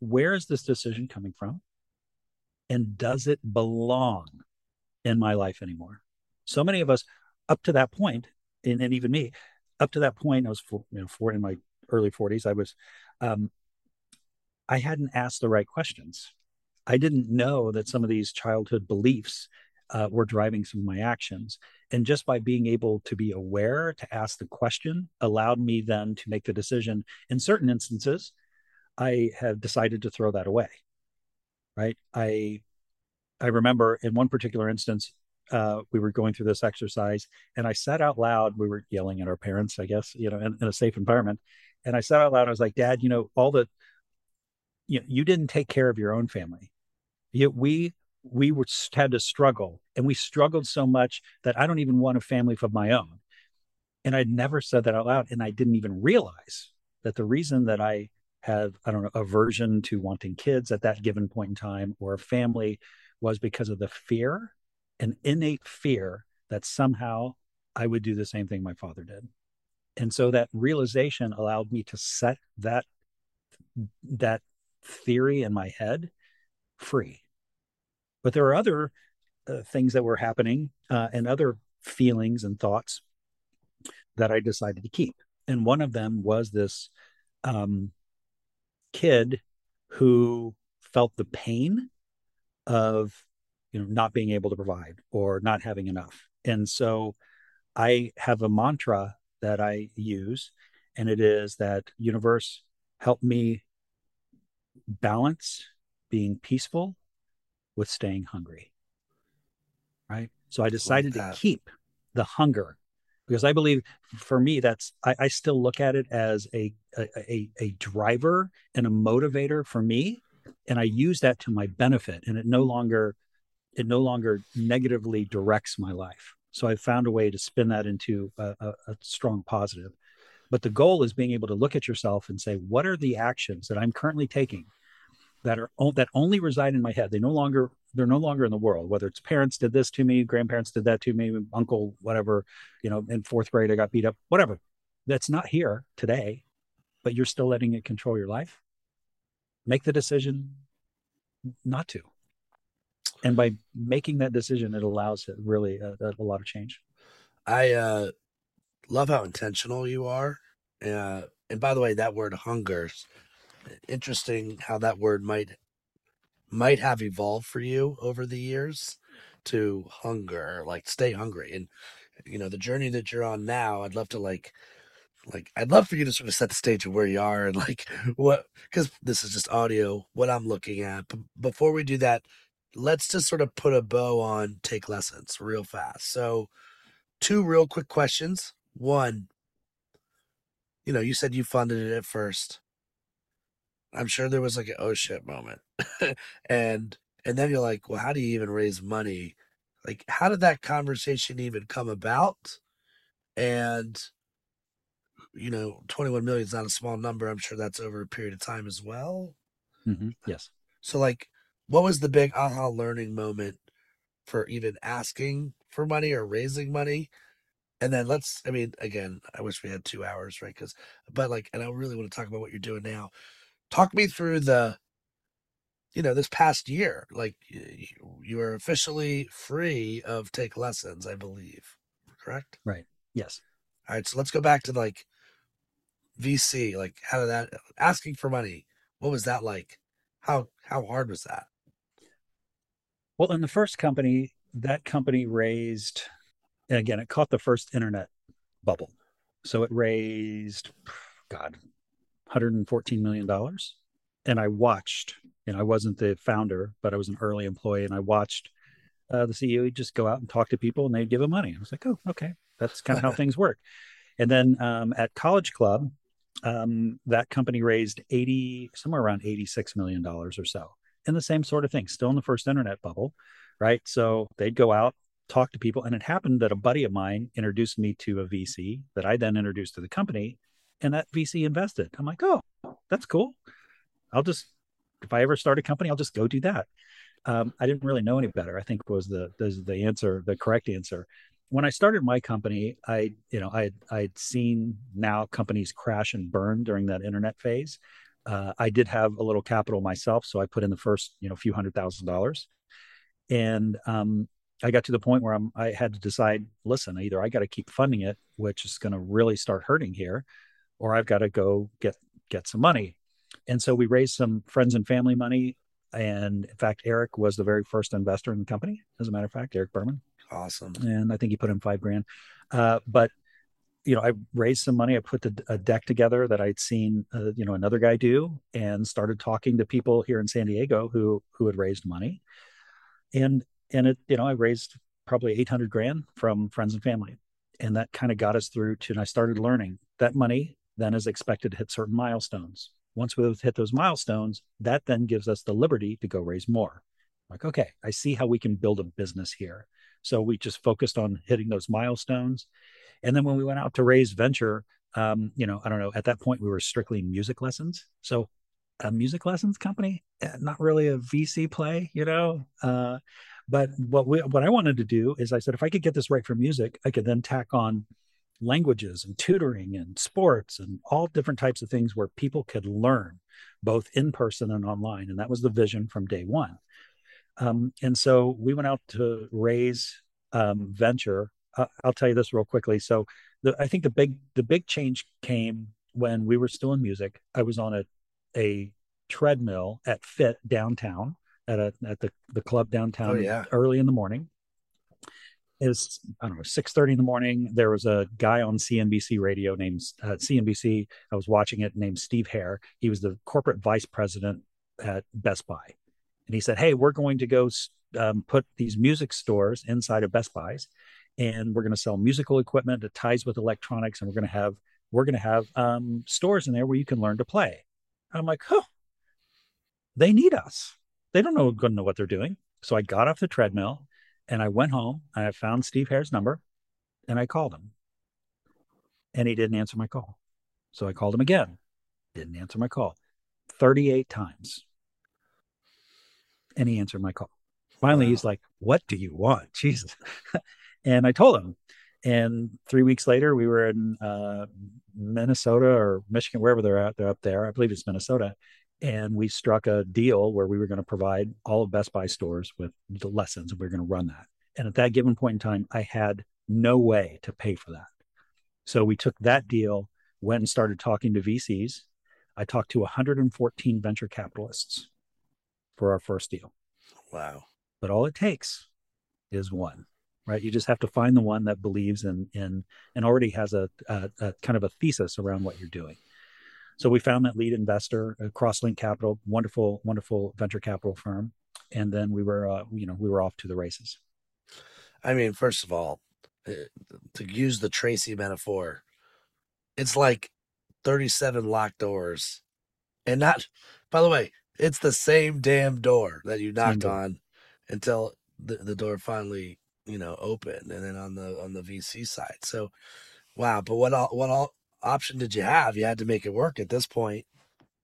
where is this decision coming from? And does it belong in my life anymore? so many of us up to that point, and, and even me, up to that point, I was you know four in my early 40s. I was, um, I hadn't asked the right questions. I didn't know that some of these childhood beliefs uh, were driving some of my actions. And just by being able to be aware to ask the question allowed me then to make the decision. In certain instances, I have decided to throw that away. Right. I I remember in one particular instance, uh, we were going through this exercise and I said out loud, we were yelling at our parents, I guess, you know, in, in a safe environment. And I said out loud, I was like, Dad, you know, all the, you, know, you didn't take care of your own family. You, we, we were, had to struggle and we struggled so much that I don't even want a family of my own. And I'd never said that out loud. And I didn't even realize that the reason that I had, I don't know, aversion to wanting kids at that given point in time or a family was because of the fear an innate fear that somehow I would do the same thing my father did. And so that realization allowed me to set that that theory in my head free. But there are other uh, things that were happening uh, and other feelings and thoughts that I decided to keep. And one of them was this um, kid who felt the pain of you know not being able to provide or not having enough. And so I have a mantra that I use, and it is that universe help me balance being peaceful with staying hungry. Right. So I decided to keep the hunger because I believe for me, that's, I, I still look at it as a, a, a driver and a motivator for me. And I use that to my benefit and it no longer, it no longer negatively directs my life. So I found a way to spin that into a, a, a strong positive. But the goal is being able to look at yourself and say, what are the actions that I'm currently taking that are that only reside in my head. They no longer they're no longer in the world. Whether it's parents did this to me, grandparents did that to me, uncle, whatever. You know, in fourth grade I got beat up, whatever. That's not here today, but you're still letting it control your life. Make the decision not to. And by making that decision, it allows really a, a lot of change. I uh, love how intentional you are. Uh, and by the way, that word hunger interesting how that word might might have evolved for you over the years to hunger, like stay hungry. And you know, the journey that you're on now, I'd love to like like I'd love for you to sort of set the stage of where you are and like what because this is just audio, what I'm looking at. But before we do that, let's just sort of put a bow on TakeLessons real fast. So two real quick questions. One, you know, you said you funded it at first. I'm sure there was like an oh shit moment. and and then you're like, well, how do you even raise money? Like, how did that conversation even come about? And you know, 21 million is not a small number. I'm sure that's over a period of time as well. Mm-hmm. Yes. So, like, what was the big aha learning moment for even asking for money or raising money? And then let's, I mean, again, I wish we had two hours, right? Because, but like, and I really want to talk about what you're doing now talk me through the you know this past year like you, you are officially free of TakeLessons i believe correct? Right. Yes. All right so let's go back to like vc like how did that asking for money what was that like? How how hard was that? Well in the first company that company raised and again it caught the first internet bubble. So it raised god 114 million dollars. And i watched and i wasn't the founder but i was an early employee and i watched uh, the ceo just go out and talk to people and they'd give him money. I was like oh okay. That's kind of how things work. And then um, at college club um, that company raised 80 somewhere around 86 million dollars or so. And the same sort of thing still in the first internet bubble right? So they'd go out talk to people and it happened that a buddy of mine introduced me to a vc that i then introduced to the company and that VC invested. I'm like, oh, that's cool. I'll just if I ever start a company, I'll just go do that. Um, I didn't really know any better. I think was the the, answer, the correct answer. When I started my company, I you know I I'd seen now companies crash and burn during that internet phase. Uh, I did have a little capital myself, so I put in the first you know few hundred thousand dollars, and um, I got to the point where I'm I had to decide. Listen, either I got to keep funding it, which is going to really start hurting here, or I've got to go get get some money. And so we raised some friends and family money. And in fact, Eric was the very first investor in the company, as a matter of fact, Eric Berman. Awesome. And I think he put in five grand. Uh, but you know, I raised some money. I put the, a deck together that I'd seen, uh, you know, another guy do, and started talking to people here in San Diego who who had raised money, and and it, you know, I raised probably eight hundred grand from friends and family, and that kind of got us through to. And I started learning that money then is expected to hit certain milestones. Once we've hit those milestones, that then gives us the liberty to go raise more. Like, okay, I see how we can build a business here. So we just focused on hitting those milestones. And then when we went out to raise venture, um, you know, I don't know, at that point we were strictly music lessons. So a music lessons company, eh, not really a VC play, you know. Uh, but what we what I wanted to do is I said if I could get this right for music, I could then tack on languages and tutoring and sports and all different types of things where people could learn both in person and online. And that was the vision from day one. Um, and so we went out to raise um, venture. Uh, I'll tell you this real quickly. So the, I think the big the big change came when we were still in music. I was on a a treadmill at Fit downtown at a at the the club downtown Oh, yeah. early in the morning. It was I don't know six thirty in the morning. There was a guy on CNBC radio named uh, CNBC. I was watching it named Steve Hare. He was the corporate vice president at Best Buy, and he said, "Hey, we're going to go um, put these music stores inside of Best Buys, and we're going to sell musical equipment that ties with electronics, and we're going to have we're going to have um, stores in there where you can learn to play." I'm like, "Huh." They need us. They don't know going to know what they're doing. So I got off the treadmill and I went home and I found Steve Hare's number and I called him. And he didn't answer my call. So I called him again. Didn't answer my call. 38 times. And he answered my call. Finally, Wow. he's like, What do you want? Jesus. and I told him. And three weeks later, we were in uh, Minnesota or Michigan, wherever they're at. They're up there. I believe it's Minnesota and we struck a deal where we were going to provide all of Best Buy stores with the lessons and we were going to run that. And at that given point in time, I had no way to pay for that. So we took that deal, went and started talking to VCs. I talked to 114 venture capitalists for our first deal. Wow. But all it takes is one, right? You just have to find the one that believes in in and already has a, a, a kind of a thesis around what you're doing. So we found that lead investor, uh, Crosslink Capital, wonderful, wonderful venture capital firm, and then we were, uh, you know, we were off to the races. I mean, first of all, uh, to use the Tracy metaphor, it's like 37 locked doors. And not, by the way, it's the same damn door that you knocked on until the, the door finally, you know, opened and then on the on the VC side. So wow, but what all what all option did you have? You had to make it work at this point.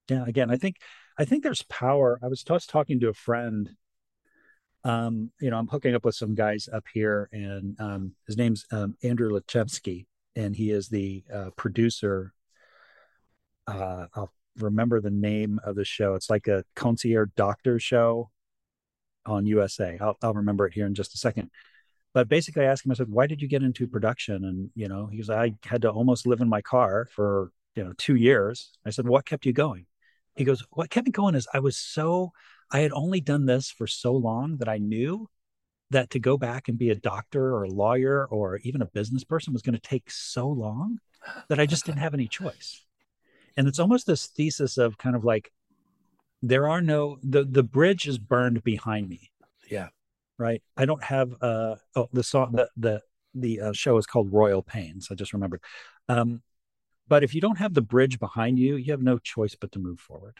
Yeah, again, I think I think there's power. I was just talking to a friend. Um, you know, I'm hooking up with some guys up here, and um, his name's um, Andrew Lenchewski, and he is the uh, producer. Uh, I'll remember the name of the show. It's like a concierge doctor show on USA. I'll, I'll remember it here in just a second. But basically, I asked him. I said, "Why did you get into production?" And you know, he goes, "I had to almost live in my car for you know two years." I said, "What kept you going?" He goes, "What kept me going is I was so I had only done this for so long that I knew that to go back and be a doctor or a lawyer or even a business person was going to take so long that I just didn't have any choice." And it's almost this thesis of kind of like there are no the the bridge is burned behind me Yeah. Right? I don't have uh oh the song the the the uh, show is called Royal Pains. I just remembered. Um, but if you don't have the bridge behind you, you have no choice but to move forward.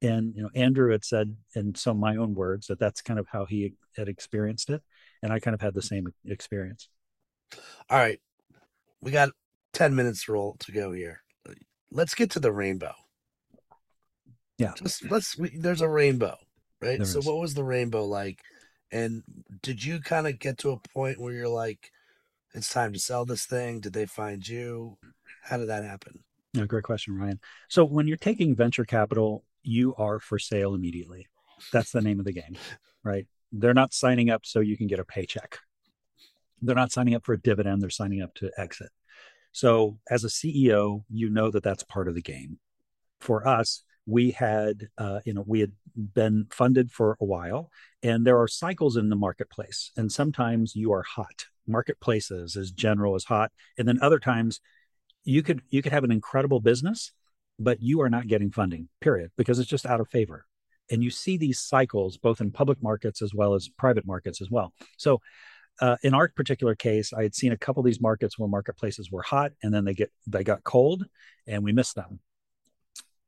And you know, Andrew had said in some of my own words that that's kind of how he had experienced it, and I kind of had the same experience. All right. We got 10 minutes roll to go here. Let's get to the rainbow. Yeah. Just let's we, there's a rainbow, right? There so is. what was the rainbow like? And did you kind of get to a point where you're like it's time to sell this thing? Did they find you? How did that happen? Yeah, great question, Ryan. So when you're taking venture capital, you are for sale immediately. That's the name of the game, right? They're not signing up so you can get a paycheck. They're not signing up for a dividend. They're signing up to exit. So as a CEO, you know that that's part of the game. For us, we had, uh, you know, we had been funded for a while, and there are cycles in the marketplace. And sometimes you are hot. Marketplaces as general as hot, and then other times you could you could have an incredible business but you are not getting funding period because it's just out of favor and you see these cycles both in public markets as well as private markets as well so uh, in our particular case i had seen a couple of these markets where marketplaces were hot and then they get they got cold and we missed them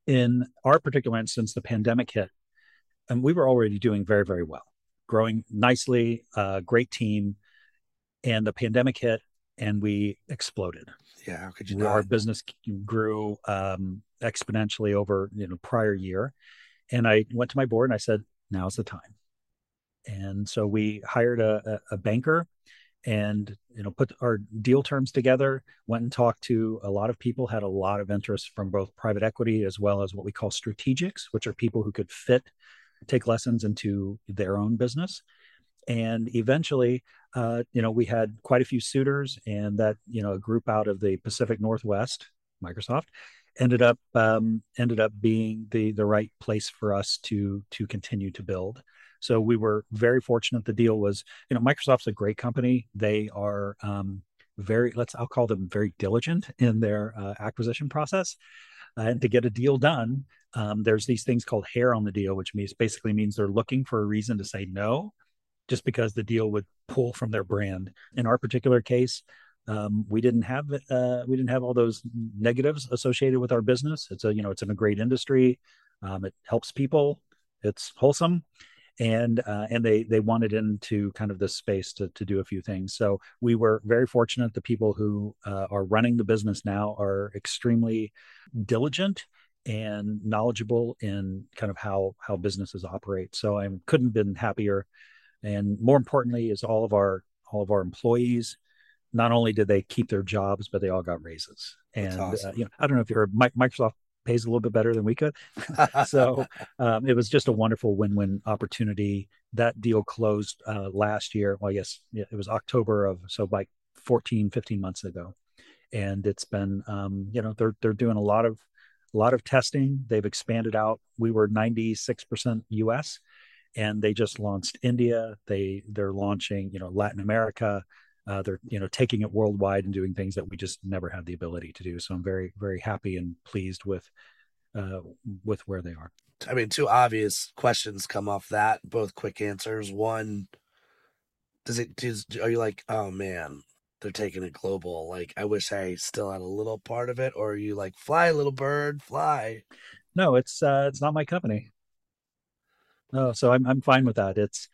in our particular instance the pandemic hit and we were already doing very very well growing nicely uh, great team and the pandemic hit and we exploded Yeah, how could you our not? business grew um, exponentially over you know prior year and i went to my board and i said now's the time and so we hired a, a, a banker and you know put our deal terms together went and talked to a lot of people had a lot of interest from both private equity as well as what we call strategics which are people who could fit TakeLessons into their own business. And eventually, uh, you know, we had quite a few suitors, and that you know, a group out of the Pacific Northwest, Microsoft, ended up um, ended up being the the right place for us to to continue to build. So we were very fortunate. The deal was, you know, Microsoft's a great company. They are um, very let's I'll call them very diligent in their uh, acquisition process. Uh, and to get a deal done, um, there's these things called hair on the deal, which means basically means they're looking for a reason to say no, just because the deal would pull from their brand. In our particular case, um, we didn't have uh, we didn't have all those negatives associated with our business. It's a you know it's in a great industry. Um, it helps people. It's wholesome, and uh, and they they wanted into kind of this space to to do a few things. So we were very fortunate. The people who uh, are running the business now are extremely diligent and knowledgeable in kind of how how businesses operate. So I couldn't have been happier. And more importantly, is all of our all of our employees. Not only did they keep their jobs, but they all got raises. And awesome. uh, you know, I don't know if you're Microsoft pays a little bit better than we could. so um, it was just a wonderful win-win opportunity. That deal closed uh, last year. Well, yes, it was October of so like 14, 15 months ago, and it's been um, you know they're they're doing a lot of a lot of testing. They've expanded out. We were 96% US, and they just launched India. They they're launching you know Latin America. Uh, they're you know taking it worldwide and doing things that we just never had the ability to do. So I'm very very happy and pleased with uh, with where they are. I mean, two obvious questions come off that. Both quick answers. One, does it? Does, are you like, oh man, they're taking it global? Like, I wish I still had a little part of it. Or are you like, fly, little bird, fly? No, it's uh, it's not my company. No, so I'm I'm fine with that. It's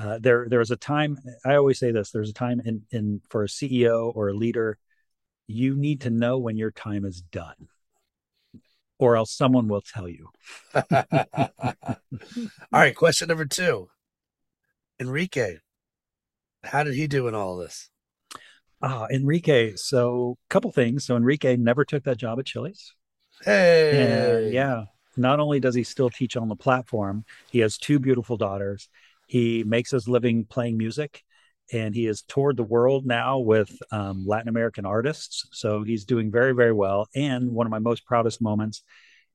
uh, there there was a time I always say this. There's a time in in for a CEO or a leader, you need to know when your time is done, or else someone will tell you. All right, question number two. Enrique, how did he do in all this? Ah, Enrique. So, a couple things. So, Enrique never took that job at Chili's. Hey, And yeah, not only does he still teach on the platform, he has two beautiful daughters. He makes his living playing music, and he has toured the world now with um, Latin American artists. So he's doing very, very well. And one of my most proudest moments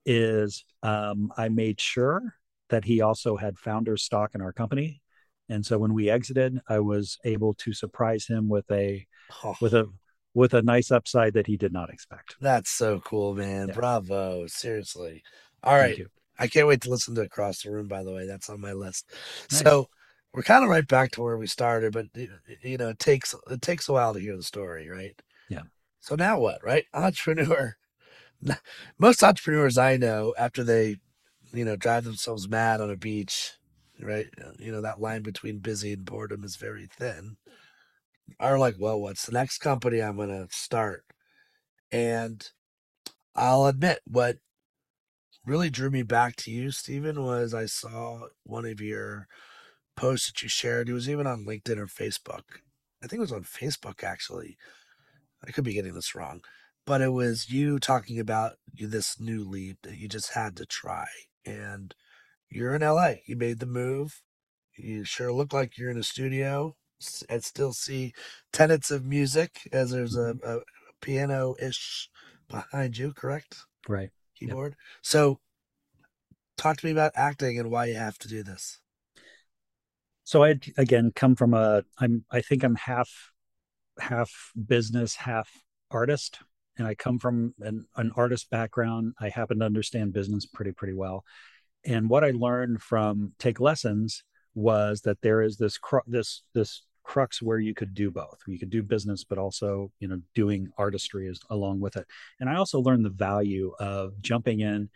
is um, I made sure that he also had founder stock in our company. And so when we exited, I was able to surprise him with a Oh, with a with a nice upside that he did not expect. that's so cool, man. Yeah. Bravo. Seriously. All Thank right. I can't wait to listen to Across the Room, by the way. That's on my list. Nice. So we're kind of right back to where we started, but you know, it takes it takes a while to hear the story, right? Yeah. So now what, right? Entrepreneur. Most entrepreneurs I know, after they, you know, drive themselves mad on a beach, right? Uh, you know, that line between busy and boredom is very thin. Are like, well, what's the next company I'm gonna start? And I'll admit what really drew me back to you, Steven, was I saw one of your posts that you shared. It was even on LinkedIn or Facebook. I think it was on Facebook actually. I could be getting this wrong, but it was you talking about this new leap that you just had to try. And you're in LA. You made the move. You sure look like you're in a studio. And still see tenets of music as there's a, mm-hmm. a piano ish behind you, correct? Right. Keyboard. So, talk to me about acting and why you have to do this. So I again come from a I'm I think I'm half half business, half artist. And I come from an, an artist background. I happen to understand business pretty, pretty well. And what I learned from TakeLessons was that there is this this this crux where you could do both. You could do business, but also you know doing artistry is along with it. And I also learned the value of jumping in,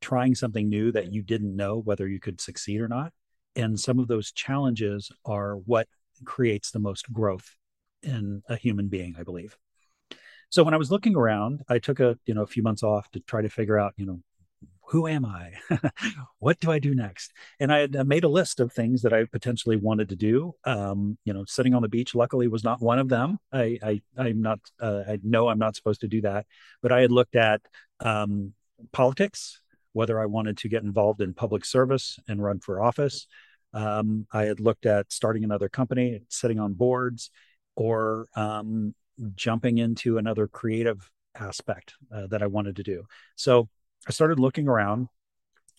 trying something new that you didn't know whether you could succeed or not. And some of those challenges are what creates the most growth in a human being, I believe. So when I was looking around, I took a you know a few months off to try to figure out you know who am I? what do I do next? And I had uh, made a list of things that I potentially wanted to do. Um, you know, sitting on the beach, luckily, was not one of them. I, I I'm not. Uh, I know I'm not supposed to do that. But I had looked at um, politics. whether I wanted to get involved in public service and run for office. Um, I had looked at starting another company, sitting on boards, or um, jumping into another creative aspect uh, that I wanted to do. So I started looking around,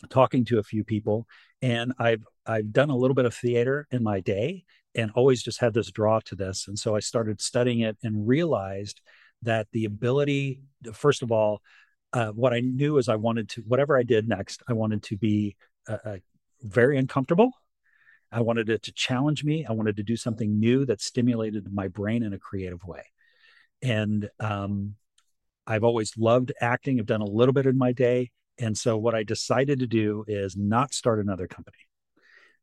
talking to a few people, and I've I've done a little bit of theater in my day, and always just had this draw to this. And so I started studying it and realized that the ability, first of all, uh, what I knew is I wanted to whatever I did next, I wanted to be uh, uh, very uncomfortable. I wanted it to challenge me. I wanted to do something new that stimulated my brain in a creative way. And um, I've always loved acting. I've done a little bit in my day. And so what I decided to do is not start another company,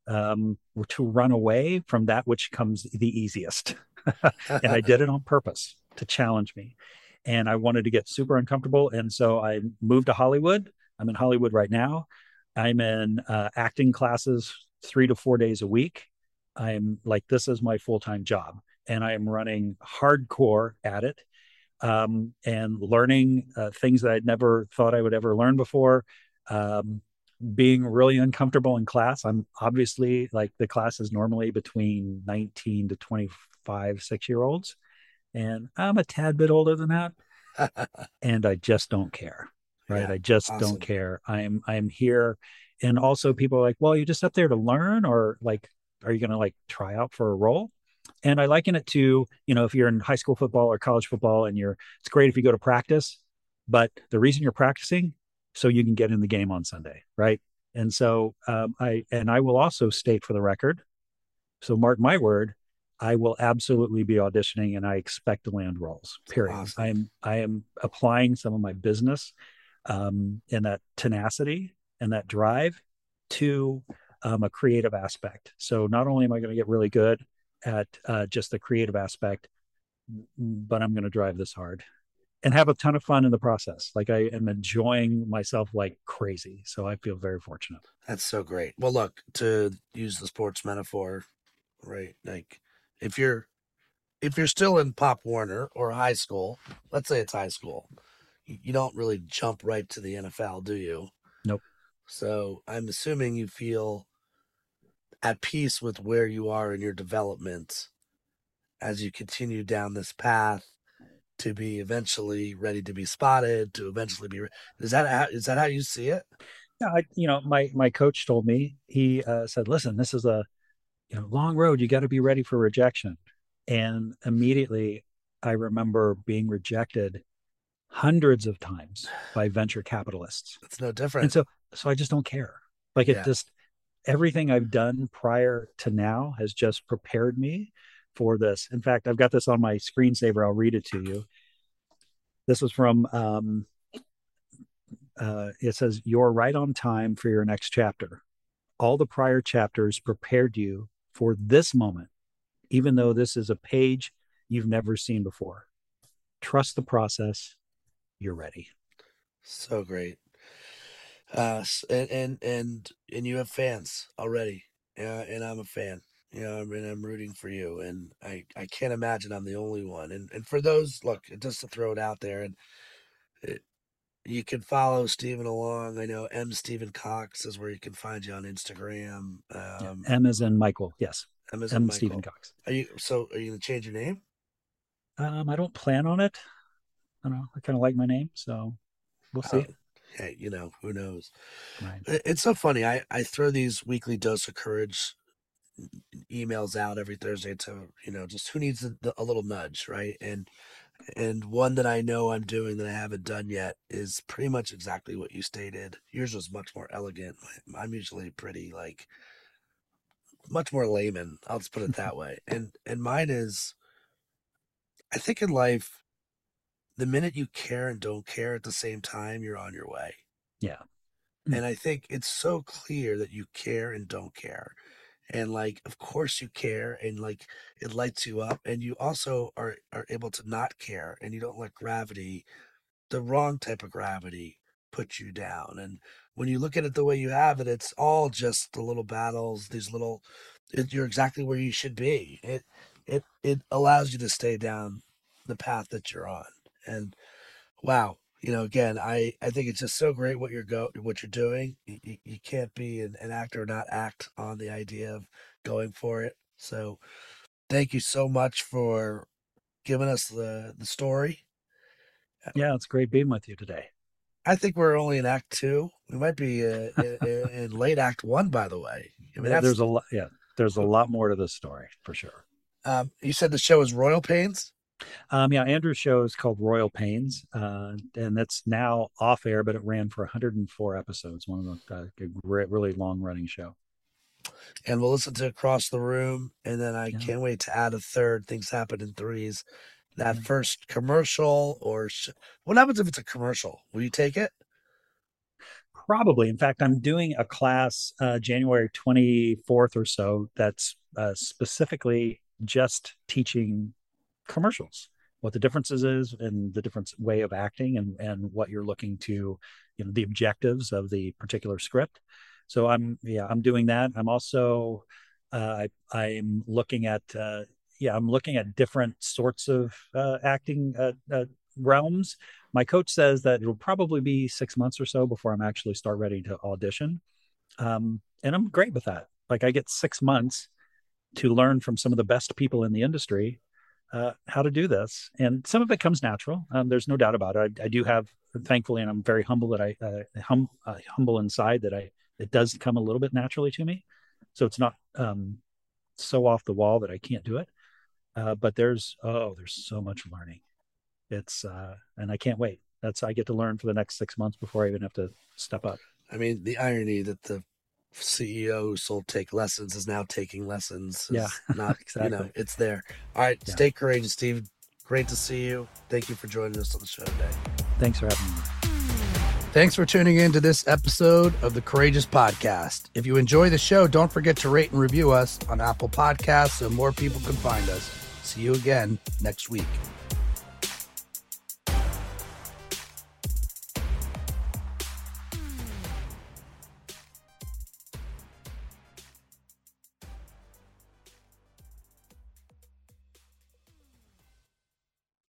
um, to run away from that which comes the easiest. and I did it on purpose to challenge me. And I wanted to get super uncomfortable. And so I moved to Hollywood. I'm in Hollywood right now. I'm in uh, acting classes three to four days a week. I'm like, this is my full time job. And I am running hardcore at it um, and learning uh, things that I'd never thought I would ever learn before. Um, being really uncomfortable in class. I'm obviously like the class is normally between 19 to 25, six year olds. And I'm a tad bit older than that. and I just don't care. Right. Yeah, I just awesome. don't care. I'm I'm here. And also people are like, well, you're just up there to learn, or like, are you gonna like try out for a role? And I liken it to, you know, if you're in high school football or college football and you're, it's great if you go to practice, but the reason you're practicing so you can get in the game on Sunday, right? And so um, I, and I will also state for the record, so mark my word, I will absolutely be auditioning and I expect to land roles. Period. Awesome. I am I am applying some of my business um, and that tenacity and that drive to um, a creative aspect. So not only am I going to get really good at uh, just the creative aspect, but I'm going to drive this hard and have a ton of fun in the process. Like I am enjoying myself like crazy. So I feel very fortunate. That's so great. Well, look, to use the sports metaphor, right? Like if you're if you're still in Pop Warner or high school, let's say it's high school, you don't really jump right to the NFL, do you? Nope. So I'm assuming you feel at peace with where you are in your development as you continue down this path to be eventually ready to be spotted to eventually be is that how, is that how you see it? Yeah I, you know my my coach told me he uh, said listen this is a you know long road you got to be ready for rejection. And immediately i remember being rejected hundreds of times by venture capitalists. It's no different. and so so i just don't care. Like it yeah. just everything I've done prior to now has just prepared me for this. In fact, I've got this on my screensaver. I'll read it to you. This was from, um, uh, it says, You're right on time for your next chapter. All the prior chapters prepared you for this moment, even though this is a page you've never seen before. Trust the process. You're ready. So great uh and and and and you have fans already yeah and i'm a fan you know I mean, i'm rooting for you and i i can't imagine i'm the only one and and for those look just to throw it out there and it, you can follow Steven along. I know M. Steven Cox is where you can find you on Instagram. Um, yeah, M is in Michael. Yes. M is M. Steven Cox. Are you so? Are you gonna change your name? Um, I don't plan on it. I don't know. I kind of like my name, so we'll see. Uh, hey, you know, who knows? Right. It's so funny. I, I throw these weekly dose of courage emails out every Thursday to, you know, just who needs a, a little nudge, right? And and one that I know I'm doing that I haven't done yet is pretty much exactly what you stated. Yours was much more elegant. I'm usually pretty like much more layman. I'll just put it that way. And and mine is I think in life the minute you care and don't care at the same time, you're on your way. Yeah. And mm. I think it's so clear that you care and don't care. And like, of course you care and like it lights you up. And you also are, are able to not care and you don't let gravity, the wrong type of gravity, put you down. And when you look at it the way you have it, it's all just the little battles, these little, it, you're exactly where you should be. It, it, it allows you to stay down the path that you're on. And wow, you know, again, I I think it's just so great what you're go what you're doing. You, you, can't be an, an actor not act on the idea of going for it. So, thank you so much for giving us the the story. Yeah, it's great being with you today. I think we're only in Act Two. We might be uh, in, in late Act One, by the way. I mean, Yeah, there's a lot. Yeah, there's a lot more to this story for sure. um, you said the show is Royal Pains. Um, yeah, Andrew's show is called Royal Pains, uh, and that's now off air, but it ran for 104 episodes. One of the uh, a great, really long running show. and we'll listen to Across the Room, and then I Yeah. can't wait to add a third. Things happen in threes. That Yeah. first commercial, or sh- what happens if it's a commercial? Will you take it? Probably. In fact, I'm doing a class uh, January 24th or so that's uh, specifically just teaching commercials, what the differences is and the different way of acting and, and what you're looking to, you know, the objectives of the particular script. So I'm, yeah, I'm doing that. I'm also, uh, I, I'm looking at, uh, yeah, I'm looking at different sorts of uh, acting uh, uh, realms my coach says that it'll probably be six months or so before I'm actually start ready to audition. Um, and I'm great with that. Like I get six months to learn from some of the best people in the industry uh, how to do this, and some of it comes natural. Um, there's no doubt about it. I, I do have, thankfully, and I'm very humble that I uh, hum, uh, humble inside that I it does come a little bit naturally to me. So it's not um, so off the wall that I can't do it. Uh, but there's oh, there's so much learning it's uh and i can't wait that's i get to learn for the next six months before i even have to step up I mean, the irony that the CEO who sold TakeLessons is now taking lessons. Yeah, not You know, it's there. All right, Yeah. stay courageous, Steve. Great to see you. Thank you for joining us on the show today. thanks for having me Thanks for tuning in to this episode of the Courageous Podcast. If you enjoy the show, don't forget to rate and review us on Apple Podcasts so more people can find us. See you again next week.